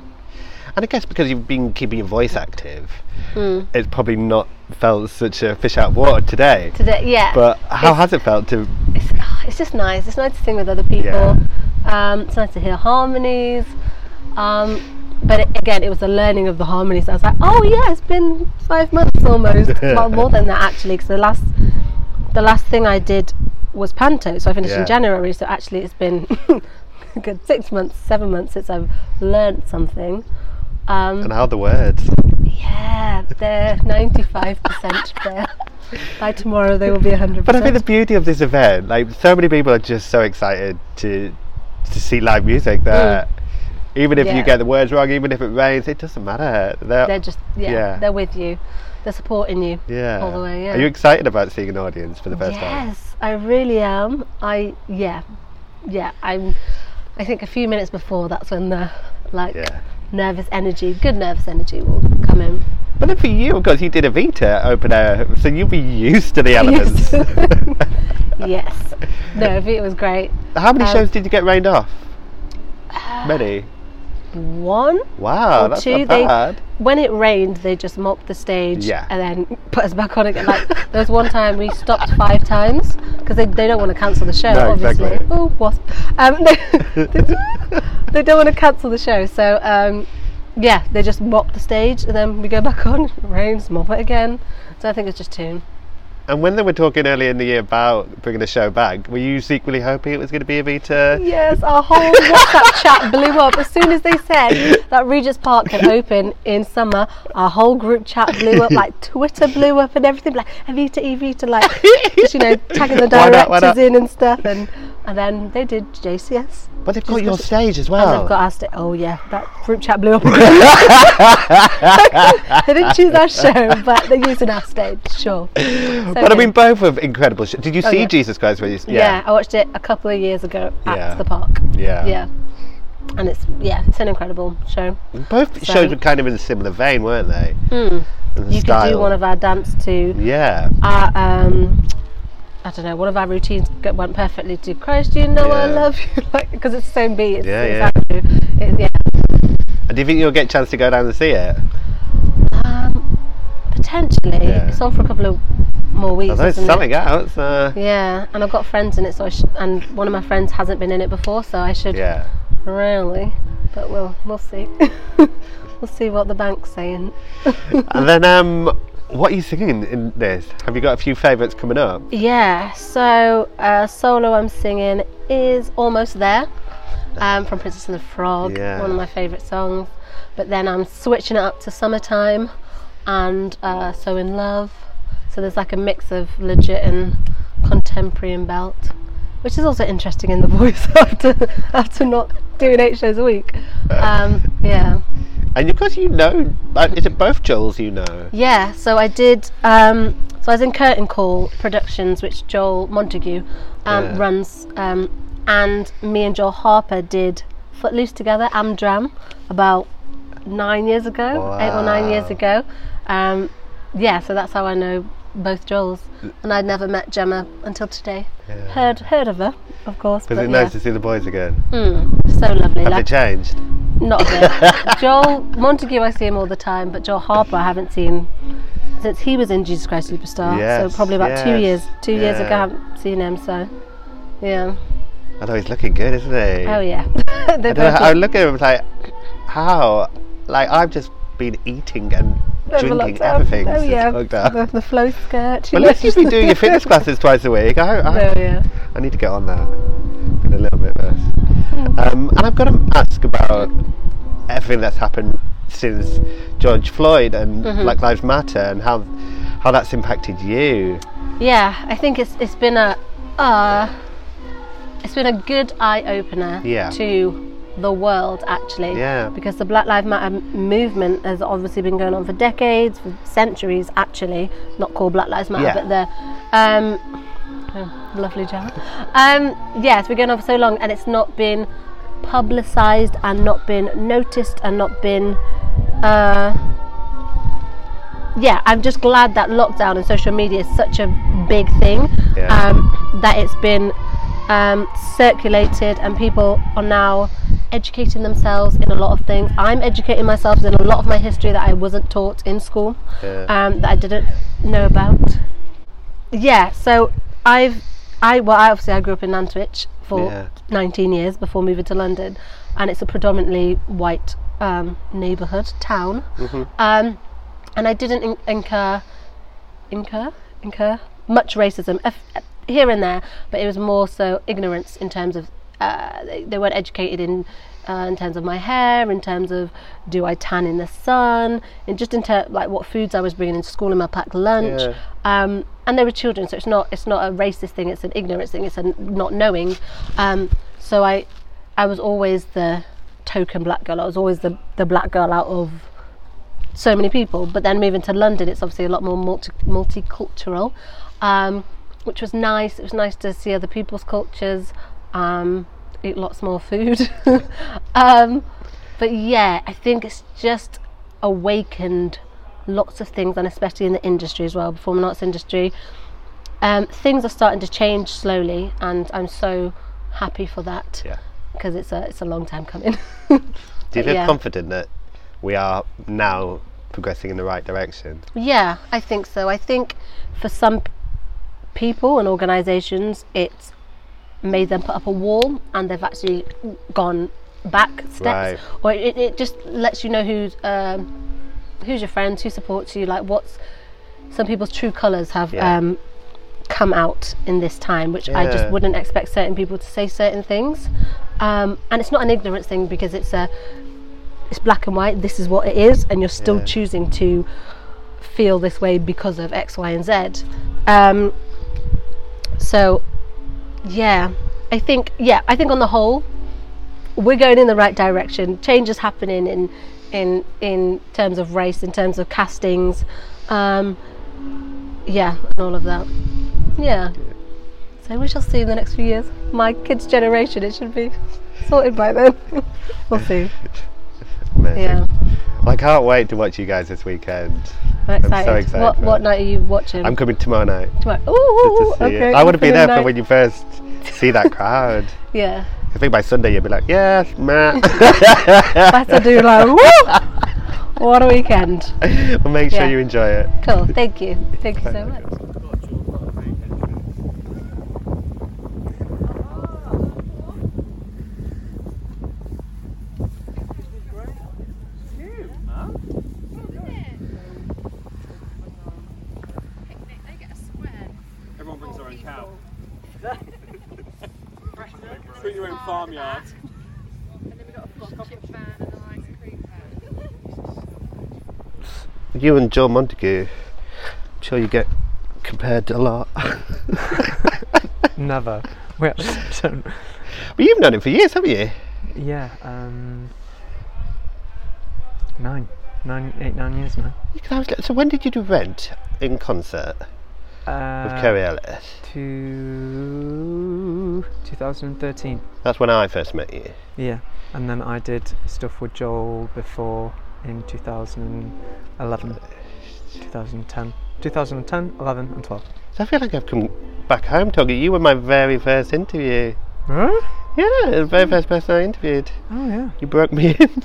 And I guess because you've been keeping your voice active, Hmm. it's probably not felt such a fish out of water today. Today, yeah. But how It's- has it felt to? It's, just nice. It's nice to sing with other people. Um, it's nice to hear harmonies. Um, but it, again, it was the learning of the harmonies. I was like, oh yeah, it's been five months almost. well, more than that actually, because the last the last thing I did was panto. So I finished Yeah. in January. So actually, it's been a good six months, seven months since I've learned something. Um, And how the words? Yeah, they're ninety-five percent there. By tomorrow, they will be 100%. But I think the beauty of this event, like so many people are just so excited to to see live music that even if Mm. Yeah. you get the words wrong, even if it rains, it doesn't matter. They're, They're just yeah, Yeah. they're with you. They're supporting you. yeah. all the way, yeah. Are you excited about seeing an audience for the first time? Yes, I really am. I yeah, yeah. I'm. I think a few minutes before that's when the like Yeah. nervous energy, good nervous energy, will in. But then for you, of course, you did Evita open air, so you'll be used to the elements. yes. No, it was great. How many Um, shows did you get rained off? Many. One, Wow, that's two. They bad. when it rained, they just mopped the stage Yeah. and then put us back on again. Like there was one time we stopped five times because they, they don't want to cancel the show. No, obviously. exactly. Oh, wasp. Um, they, they don't want to cancel the show, so um, yeah, they just mop the stage and then we go back on. It rains, mop it again. So I think it's just tune. And when they were talking earlier in the year about bringing the show back, were you secretly hoping it was going to be Evita? Yes, our whole WhatsApp chat blew up as soon as they said that Regent's Park can open in summer. Our whole group chat blew up, like Twitter blew up and everything, like Evita, Evita, like just you know tagging the Why not, why directors not? in and stuff, and and then they did JCS. But they've got your stage as And well. they've got our sta- Oh yeah, that group chat blew up they didn't choose our show, but they're using our stage, sure. So but I mean, both of incredible. Sh- Did you Oh, see yeah. Jesus Christ? When you, yeah. I watched it a couple of years ago at Yeah. the park. yeah, yeah and it's yeah it's an incredible show Both So- shows were kind of in a similar vein, weren't they? mm. The you could do one of our dance to Yeah, our um I don't know. One of our routines go- went perfectly to "Christ, you know I Yeah. love you," like because it's the same beat. It's, Yeah, it's yeah. Andrew. It's, yeah. and do you think you'll get a chance to go down and see it? Um, potentially, Yeah. it's on for a couple of more weeks. Although it's isn't it? out. So Yeah, and I've got friends in it, so I sh- and one of my friends hasn't been in it before, so I should yeah. really. But we'll we'll see. we'll see what the bank's saying. and then, um, what are you singing in, in this? Have you got a few favourites coming up? Yeah, so uh, solo I'm singing is Almost There um, from Princess and the Frog, Yeah. one of my favourite songs. But then I'm switching it up to Summertime and uh, So in Love. So there's like a mix of legit and contemporary and belt, which is also interesting in the voice after, after not doing eight shows a week. Um, yeah. And of course, you know, is it both Joels you know? Yeah, so I did. Um, so I was in Curtain Call Productions, which Joel Montague um, Yeah. runs, um, and me and Joel Harper did Footloose together, Amdram, about nine years ago, eight or nine years ago. Um, yeah, so that's how I know both Joels, and I'd never met Gemma until today. Yeah. Heard heard of her, of course. Was it yeah. nice to see the boys again? Mm, so lovely. Have like- they changed? Not a bit. Joel Montague, I see him all the time, but Joel Harper, I haven't seen since he was in Jesus Christ Superstar. Yes, so probably about two years. Two years ago. I haven't seen him. So, yeah. I know he's looking good, isn't he? Oh yeah. I, I look at him and like, how? Like I've just been eating and drinking everything Oh yeah. The, the flow skirt. Well, let's just be doing your fitness classes twice a week. I, I, Oh yeah. I need to get on that in a little bit. Hmm. Um, and I've got to ask about everything that's happened since George Floyd and Mm-hmm. Black Lives Matter and how how that's impacted you. Yeah, I think it's it's been a uh, it's been a good eye opener Yeah. to the world actually. Yeah. Because the Black Lives Matter movement has obviously been going on for decades, for centuries actually. Not called Black Lives Matter, Yeah. but the um, oh, lovely job. Um, yeah, it's been going on for so long, and it's not been publicised and not been noticed and not been. Uh, yeah, I'm just glad that lockdown and social media is such a big thing. Yeah. Um, that it's been um, circulated and people are now educating themselves in a lot of things. I'm educating myself in a lot of my history that I wasn't taught in school, Yeah. um, that I didn't know about. Yeah, so I've, I well, I obviously I grew up in Nantwich for Yeah. 19 years before moving to London, and it's a predominantly white um, neighbourhood town. Um, and I didn't in- incur, incur, incur much racism if, here and there, but it was more so ignorance in terms of uh, they, they weren't educated in. Uh, in terms of my hair, in terms of do I tan in the sun, and just in terms like what foods I was bringing into school in my packed lunch, Yeah. um, and they were children, so it's not it's not a racist thing. It's an ignorance thing. It's a not knowing. Um, so I I was always the token black girl. I was always the the black girl out of so many people. But then moving to London, it's obviously a lot more multi multicultural, um, which was nice. It was nice to see other people's cultures. Um, eat lots more food. um, but yeah, I think it's just awakened lots of things, and especially in the industry as well, performing arts industry. Um, things are starting to change slowly, and I'm so happy for that Yeah. because it's a it's a long time coming. Do you feel Yeah. confident that we are now progressing in the right direction? Yeah, I think so. I think for some people and organisations, it's made them put up a wall and they've actually gone back steps, Right. or it, it just lets you know who's um, who's your friends, who supports you, like what's some people's true colours have Yeah. um, come out in this time, which I just wouldn't expect certain people to say certain things. Um, and it's not an ignorance thing because it's a it's black and white. This is what it is, and you're still Yeah. choosing to feel this way because of X, Y, and Z. Um, so, yeah, I think yeah, I think on the whole, we're going in the right direction. Change is happening in in in terms of race, in terms of castings, um, yeah, and all of that. Yeah. So we shall see in the next few years. My kids' generation, it should be sorted by then. we'll see. Amazing. Yeah, I can't wait to watch you guys this weekend. I'm excited. so excited What what night are you watching? I'm coming tomorrow night. Tomorrow. Ooh, to okay. it. I want to be there night. for when you first see that crowd. Yeah. I think by Sunday you'll be like, yes, Matt. Better do like woo. What a weekend. well, make sure Yeah. you enjoy it. Cool. Thank you. Thank you so much. Everyone brings their own cow. Bring your own farmyard. You and Joel Montague, I'm sure you get compared a lot. Never. We actually don't. but you've known him for years, haven't you? Yeah. Um. Nine, nine, eight, nine years now. Because I was like- So when did you do Rent in concert Uh, with Kerry Ellis? To 2013. That's when I first met you. Yeah. And then I did stuff with Joel before in 2011. 2010. 2010, 11, and 12. So I feel like I've come back home talking. You were my very first interview. Huh? Yeah, the very first person I interviewed. Oh, yeah. You broke me in.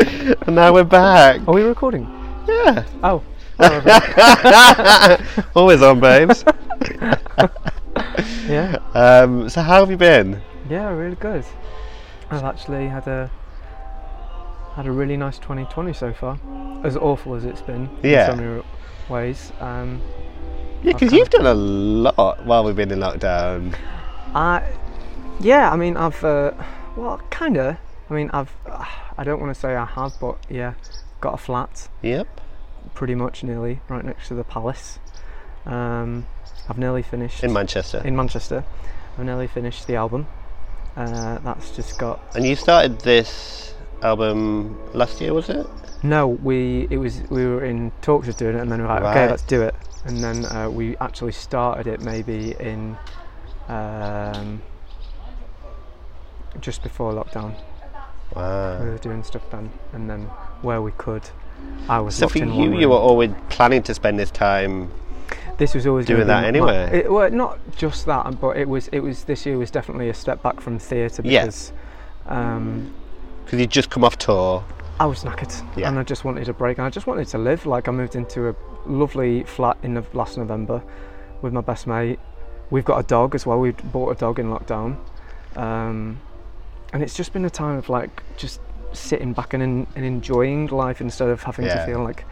and now we're back. Are we recording? Yeah. Oh. Always on, babes. Yeah. Um, so how have you been? Yeah, really good. I've actually had a had a really nice 2020 so far. As awful as it's been Yeah. in so many ways. Um, Yeah, because you've done a lot while we've been in lockdown. I, yeah, I mean, I've, uh, well, kinda. I mean, I've, I don't want to say I have, but yeah, got a flat, Yep. Pretty much nearly, right next to the palace. Um, I've nearly finished In Manchester. in Manchester. I've nearly finished the album. Uh, that's just got and you started this album last year, was it? no. We it was we were in talks of doing it, and then we were like, okay, let's do it. And then uh, we actually started it maybe in um, just before lockdown. Wow. We were doing stuff then, and then where we could, I was So for you, you were always planning to spend this time. this was always doing that my- anyway. it, well, not just that, but it was it was this year was definitely a step back from theatre Yeah. because um, Because you'd just come off tour. I was knackered Yeah. and I just wanted a break and I just wanted to live. Like I moved into a lovely flat in the last November with my best mate. We've got a dog as well. We bought a dog in lockdown, um, and it's just been a time of like just sitting back and, and enjoying life instead of having Yeah. to feel like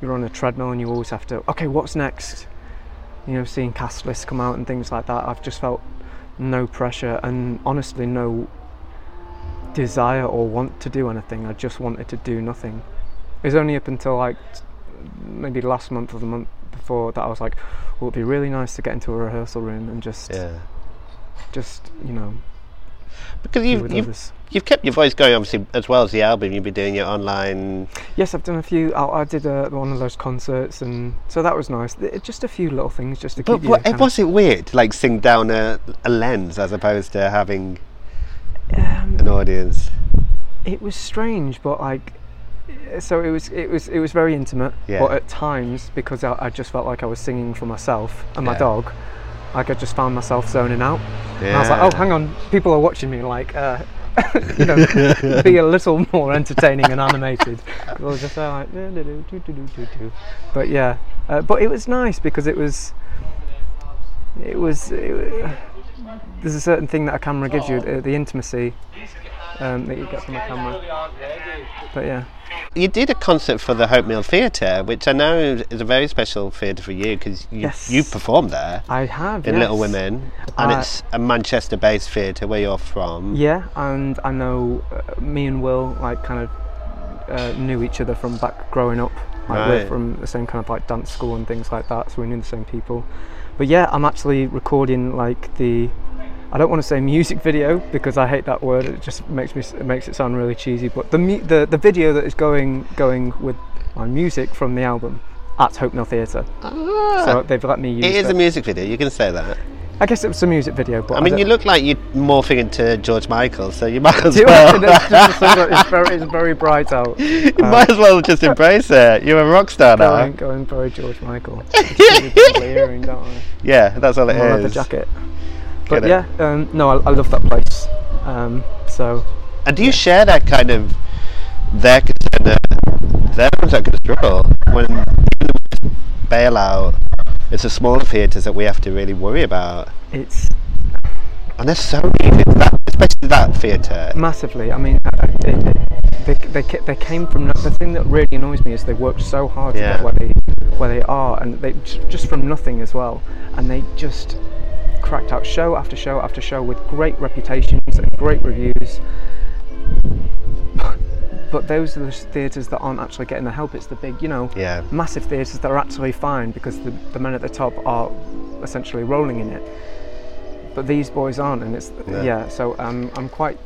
you're on a treadmill and you always have to. Okay, what's next? You know, seeing cast lists come out and things like that. I've just felt no pressure and honestly no desire or want to do anything. I just wanted to do nothing. It was only up until like maybe last month or the month before that I was like, well, it'd be really nice to get into a rehearsal room and just, Yeah. just you know, Because you've, you've, you've kept your voice going, obviously, as well as the album. You've been doing your online. Yes, I've done a few. I, I did uh one of those concerts, and so that was nice. Just a few little things just to But keep you. what, kind of- was it weird, like sing down a, a lens as opposed to having um, an audience? it was strange, but like, so it was it was it was very intimate. Yeah. But at times, because I, I just felt like I was singing for myself and my dog, like I just found myself zoning out. And I was like, oh, hang on, people are watching me. Like, uh, you know, be a little more entertaining and animated. I was just uh, like, but yeah, uh, but it was nice because it was, it was. It, there's a certain thing that a camera gives you, uh, the intimacy um, that you get from a camera. But yeah, You did a concert for the Hope Mill Theatre, which I know is a very special theatre for you because you, Yes. you performed there I have. in Little. Women, and Uh, it's a Manchester-based theatre where you're from. Yeah, and I know uh, me and Will like kind of uh, knew each other from back growing up. Like Right. we're from the same kind of like dance school and things like that, so we knew the same people. But yeah, I'm actually recording like the. I don't want to say music video because I hate that word. It just makes me it makes it sound really cheesy. But the the the video that is going going with my music from the album at Hope Mill Theatre. So they've let me use. Ah. It is it. a music video, you can say that. I guess it was a music video, but I mean, don't- you look like you're morphing into George Michael, so you might as well. It's just a sunglass- it's, very, it's very bright out. you Uh, might as well just embrace it. You're a rock star now. Going, going very George Michael. Really earring, don't I? Yeah, that's all it leather is. jacket. But Get yeah, um, no, I, I love that place. Um, so And do you share that kind of their concern that they're the ones that struggle when even the bailout, it's the smaller theatres that we have to really worry about. it's And they're so needed, that, especially that theatre. massively. I mean, I- I- it, it, they, they they came from the thing that really annoys me is they worked so hard Yeah. to get where they where they are, and they just from nothing as well, and they just cracked out show after show after show with great reputations and great reviews. But those are the theatres that aren't actually getting the help. It's the big, you know, Yeah. massive theatres that are actually fine because the, the men at the top are essentially rolling in it. But these boys aren't, and it's No. yeah. So um, I'm quite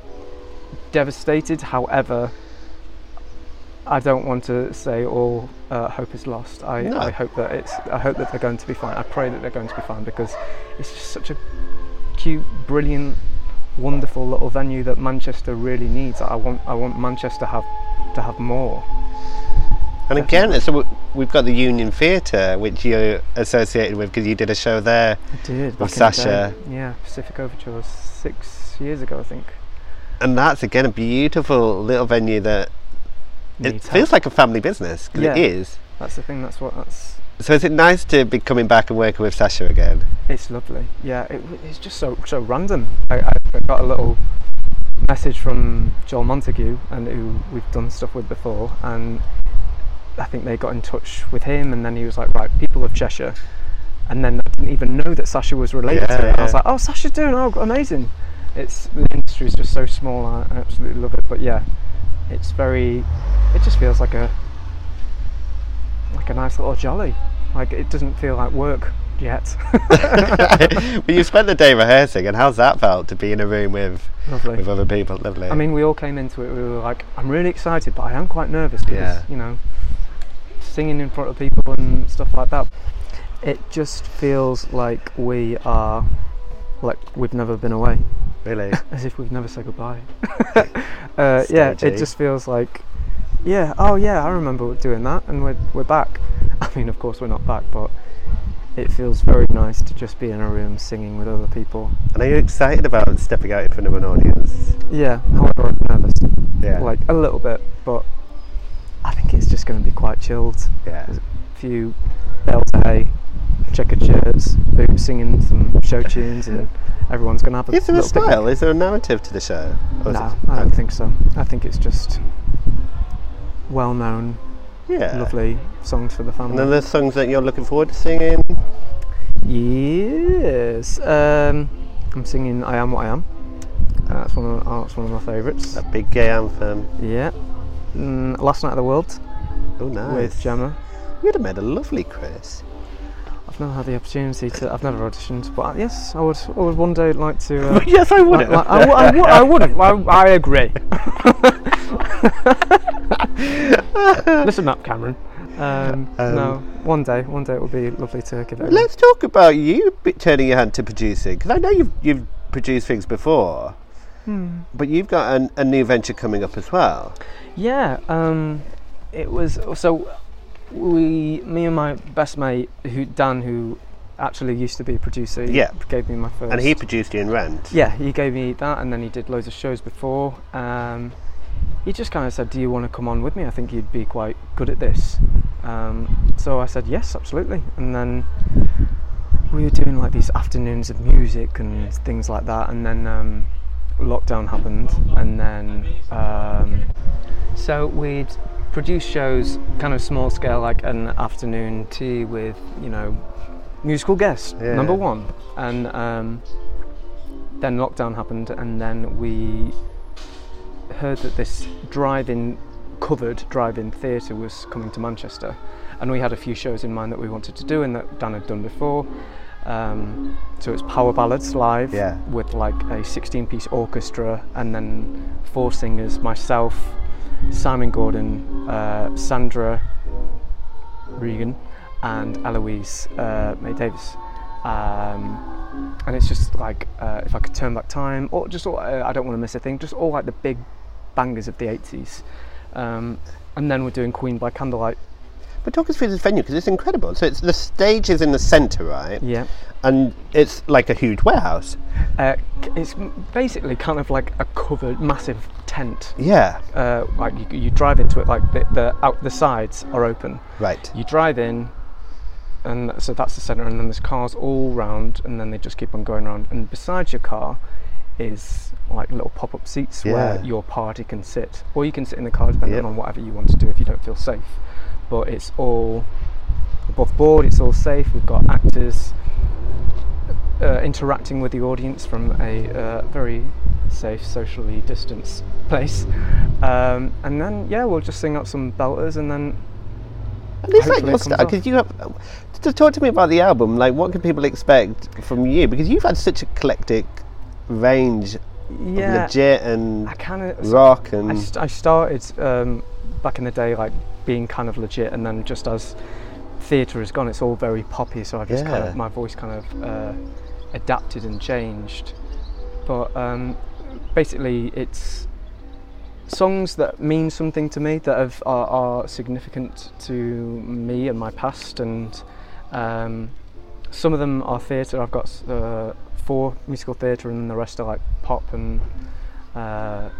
devastated. However, I don't want to say all uh, hope is lost. I, No. I hope that it's. I hope that they're going to be fine. I pray that they're going to be fine because it's just such a cute, brilliant, wonderful little venue that Manchester really needs. I want. I want Manchester have to have more. And again, so we've got the Union Theatre, which you're associated with because you did a show there. I did. With back in the day. Sasha. Yeah, Pacific Overture was six years ago, I think. And that's again a beautiful little venue that it feels help. like a family business 'cause Yeah. it is. That's the thing. That's what. That's. So is it nice to be coming back and working with Sasha again? It's lovely. Yeah, it, it's just so so random. I, I got a little message from Joel Montague, and who we've done stuff with before, and I think they got in touch with him, and then he was like, right, people of Cheshire, and then I didn't even know that Sasha was related to Yeah. I was like, oh, Sasha's doing oh amazing. It's the industry is just so small. I absolutely love it. But yeah, it's very. It just feels like a like a nice little jolly. Like it doesn't feel like work yet. but you spent the day rehearsing, and how's that felt to be in a room with Lovely. with other people? Lovely. I mean, we all came into it. We were like, I'm really excited, but I am quite nervous because Yeah. you know, singing in front of people and stuff like that. It just feels like we are like we've never been away, really. as if we've never said goodbye. uh, yeah, it just feels like, yeah, oh yeah, I remember doing that, and we're we're back. I mean, of course, we're not back, but it feels very nice to just be in a room singing with other people. And are you excited about stepping out in front of an audience? Yeah, however, I'm nervous. Yeah. like a little bit, but I think it's just going to be quite chilled. yeah. A few bales of hay, checkered shirts, boots singing some show tunes, and everyone's going to have a Is there a little picnic. style? Is there a narrative to the show? No, I don't think so. I think it's just well-known, Yeah. lovely songs for the family. And then there's songs that you're looking forward to singing. yes, um, I'm singing "I Am What I Am." Uh, that's one of oh, that's one of my favourites. That big gay anthem. Yeah. Mm, Last Night of the World Oh, nice. with Gemma. You'd have made a lovely Chris. I've never had the opportunity to. I've never auditioned, but uh, yes, I would. I would one day like to. Uh, yes, I would like- like- I, w- I, w- I would have. I, I agree. Listen up, Cameron. Um, Um, no, one day, one day it would be lovely to give it. a. Let's talk about you b- turning your hand to producing because I know you've you've produced things before, Hmm. but you've got an, a new venture coming up as well. Yeah, um, it was so we, me and my best mate, who Dan, who actually used to be a producer, he Yeah. gave me my first. And he produced you in Rent. Yeah, he gave me that, and then he did loads of shows before. Um, he just kind of said, "Do you want to come on with me? I think you'd be quite good at this." Um, so I said, "Yes, absolutely." And then we were doing like these afternoons of music and things like that, and then um, lockdown happened, and then um, so we'd produce shows, kind of small scale, like an afternoon tea with you know musical guest Yeah. number one, and um, then lockdown happened, and then we heard that this drive-in covered drive-in theatre was coming to Manchester, and we had a few shows in mind that we wanted to do and that Dan had done before. Um, so it's power ballads live Yeah. with like a 16-piece orchestra and then four singers: myself, Simon Gordon, uh, Sandra Regan, and Eloise uh, May Davis. Um, and it's just like uh, if I could turn back time, or just all, uh, I don't want to miss a thing, just all like the big bangers of the 80s. Um, and then we're doing Queen by Candlelight. But talk us through this venue because it's incredible. So it's the stage is in the centre, right? Yeah. And it's like a huge warehouse. Uh, it's basically kind of like a covered, massive tent. Yeah. Uh, like you, you drive into it, like the, the out the sides are open. Right. You drive in, and so that's the centre, and then there's cars all round, and then they just keep on going around. And beside your car is like little pop-up seats Yeah. where your party can sit, or you can sit in the car depending on whatever you want to do if you don't feel safe. But it's all above board. It's all safe. We've got actors uh, interacting with the audience from a uh, very safe, socially distanced place. Um, and then yeah, we'll just sing up some belters, and then And it's like your because you have. To talk to me about the album, like what can people expect from you? Because you've had such a eclectic range yeah, of legit and I kind of rock I, and st- I started um, back in the day like being kind of legit, and then just as theatre has gone, it's all very poppy. So I've just kind of my voice kind of uh, adapted and changed. But um, basically, it's songs that mean something to me that have, are, are significant to me and my past and um, some of them are theatre I've got uh, four musical theatre and the rest are like pop and uh,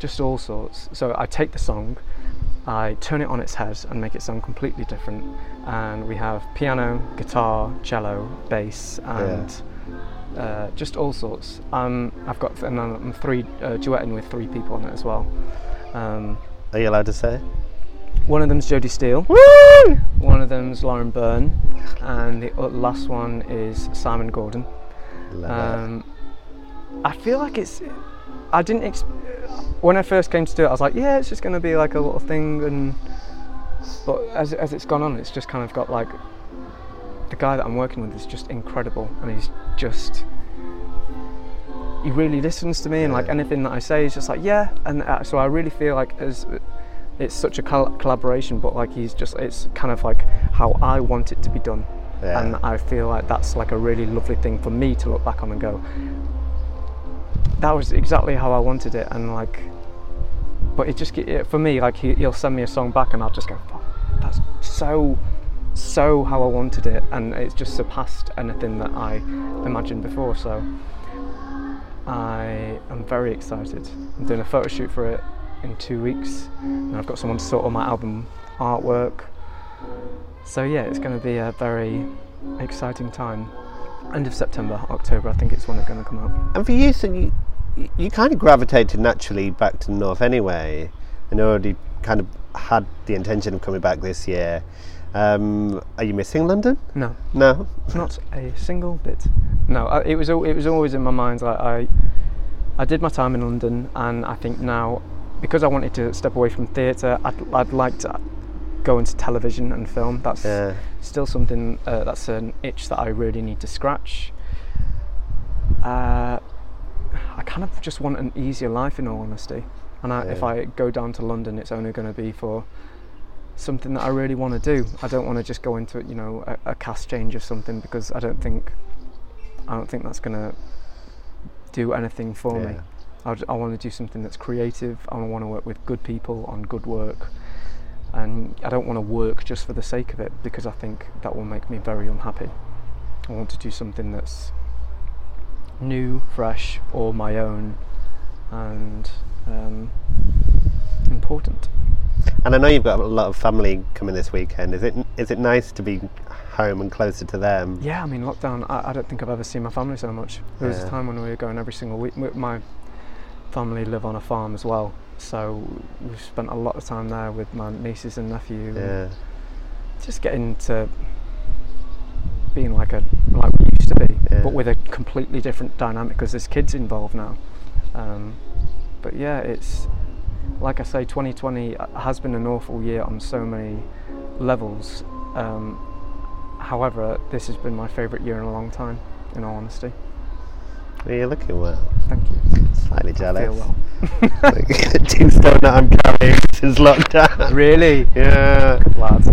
just all sorts so I take the song I turn it on its head and make it sound completely different and we have piano guitar cello bass and uh, just all sorts. Um, I've got and I'm three uh, duetting with three people on it as well. Um, Are you allowed to say? one of them's Jodie Steele. One of them's Lauren Byrne, and the last one is Simon Gordon. Love Um, I feel like it's. I didn't. Ex- when I first came to do it, I was like, yeah, it's just going to be like a little thing, and. But as as it's gone on, it's just kind of got like. The guy that I'm working with is just incredible, and he's just. He really listens to me, and like anything that I say, he's just like, yeah, and uh, so I really feel like as it's such a col- collaboration, but like he's just it's kind of like how I want it to be done, Yeah. and I feel like that's like a really lovely thing for me to look back on and go, that was exactly how I wanted it, and like, but it just it, for me like he, he'll send me a song back, and I'll just go, "Fuck, that's so so how I wanted it, and it's just surpassed anything that I imagined before. So I am very excited. I'm doing a photo shoot for it in two weeks, and I've got someone to sort all my album artwork. So yeah, it's going to be a very exciting time. End of September, October, I think it's when it's going to come out. And for you, so you, you kind of gravitated naturally back to the north anyway, and already kind of had the intention of coming back this year. Um, are you missing London? No, No. not a single bit. No, I, it was it was always in my mind. Like I, I did my time in London, and I think now, because I wanted to step away from theatre, I'd, I'd like to go into television and film. That's Yeah. still something uh, that's an itch that I really need to scratch. Uh, I kind of just want an easier life, in all honesty. And I, if I go down to London, it's only going to be for something that I really want to do. I don't want to just go into you know a, a cast change or something because I don't think I don't think that's going to do anything for me. I, I want to do something that's creative. I want to work with good people on good work, and I don't want to work just for the sake of it because I think that will make me very unhappy. I want to do something that's new, fresh, or my own, and um, important. And I know you've got a lot of family coming this weekend. Is it is it nice to be home and closer to them? Yeah, I mean, lockdown, I, I don't think I've ever seen my family so much. There was Yeah. a time when we were going every single week. My family live on a farm as well, so we've spent a lot of time there with my nieces and nephew. and Yeah. Just getting to being like a like we used to be, Yeah. but with a completely different dynamic because there's kids involved now. Um, but yeah, it's like I say, 2020 has been an awful year on so many levels. Um, however, this has been my favourite year in a long time, in all honesty. You're looking well. Thank you. Slightly I jealous. feel well. Like, Two stone that I'm carrying since lockdown. really? Yeah. Lads.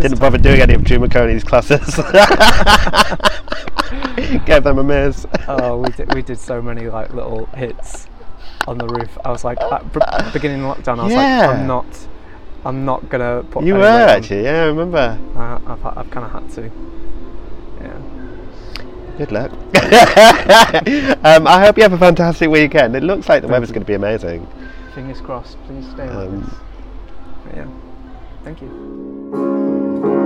Didn't bother doing any of Drew McOnie's classes. Gave them a miss. Oh, we did, we did so many like little hits on the roof. I was like, at beginning of lockdown, I was like, Yeah. I'm not, I'm not gonna put. You were actually, yeah, I remember. Uh, I've, I've kind of had to. Good luck. um, I hope you have a fantastic weekend. It looks like the Thank weather's you. going to be amazing. Fingers crossed. Please stay like Um, this. But yeah. Thank you.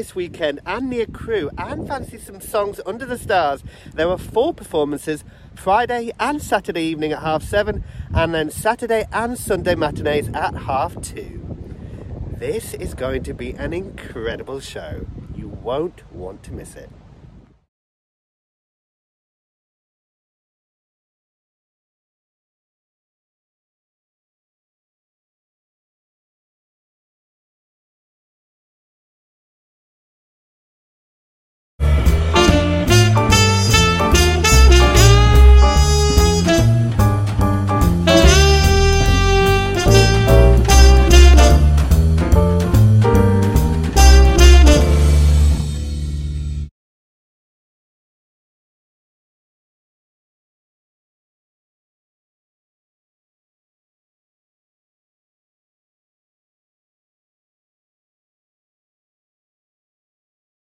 This weekend and near Crewe and fancy some songs under the stars, there are four performances Friday and Saturday evening at half seven, and then Saturday and Sunday matinees at half two. This is going to be an incredible show. You won't want to miss it.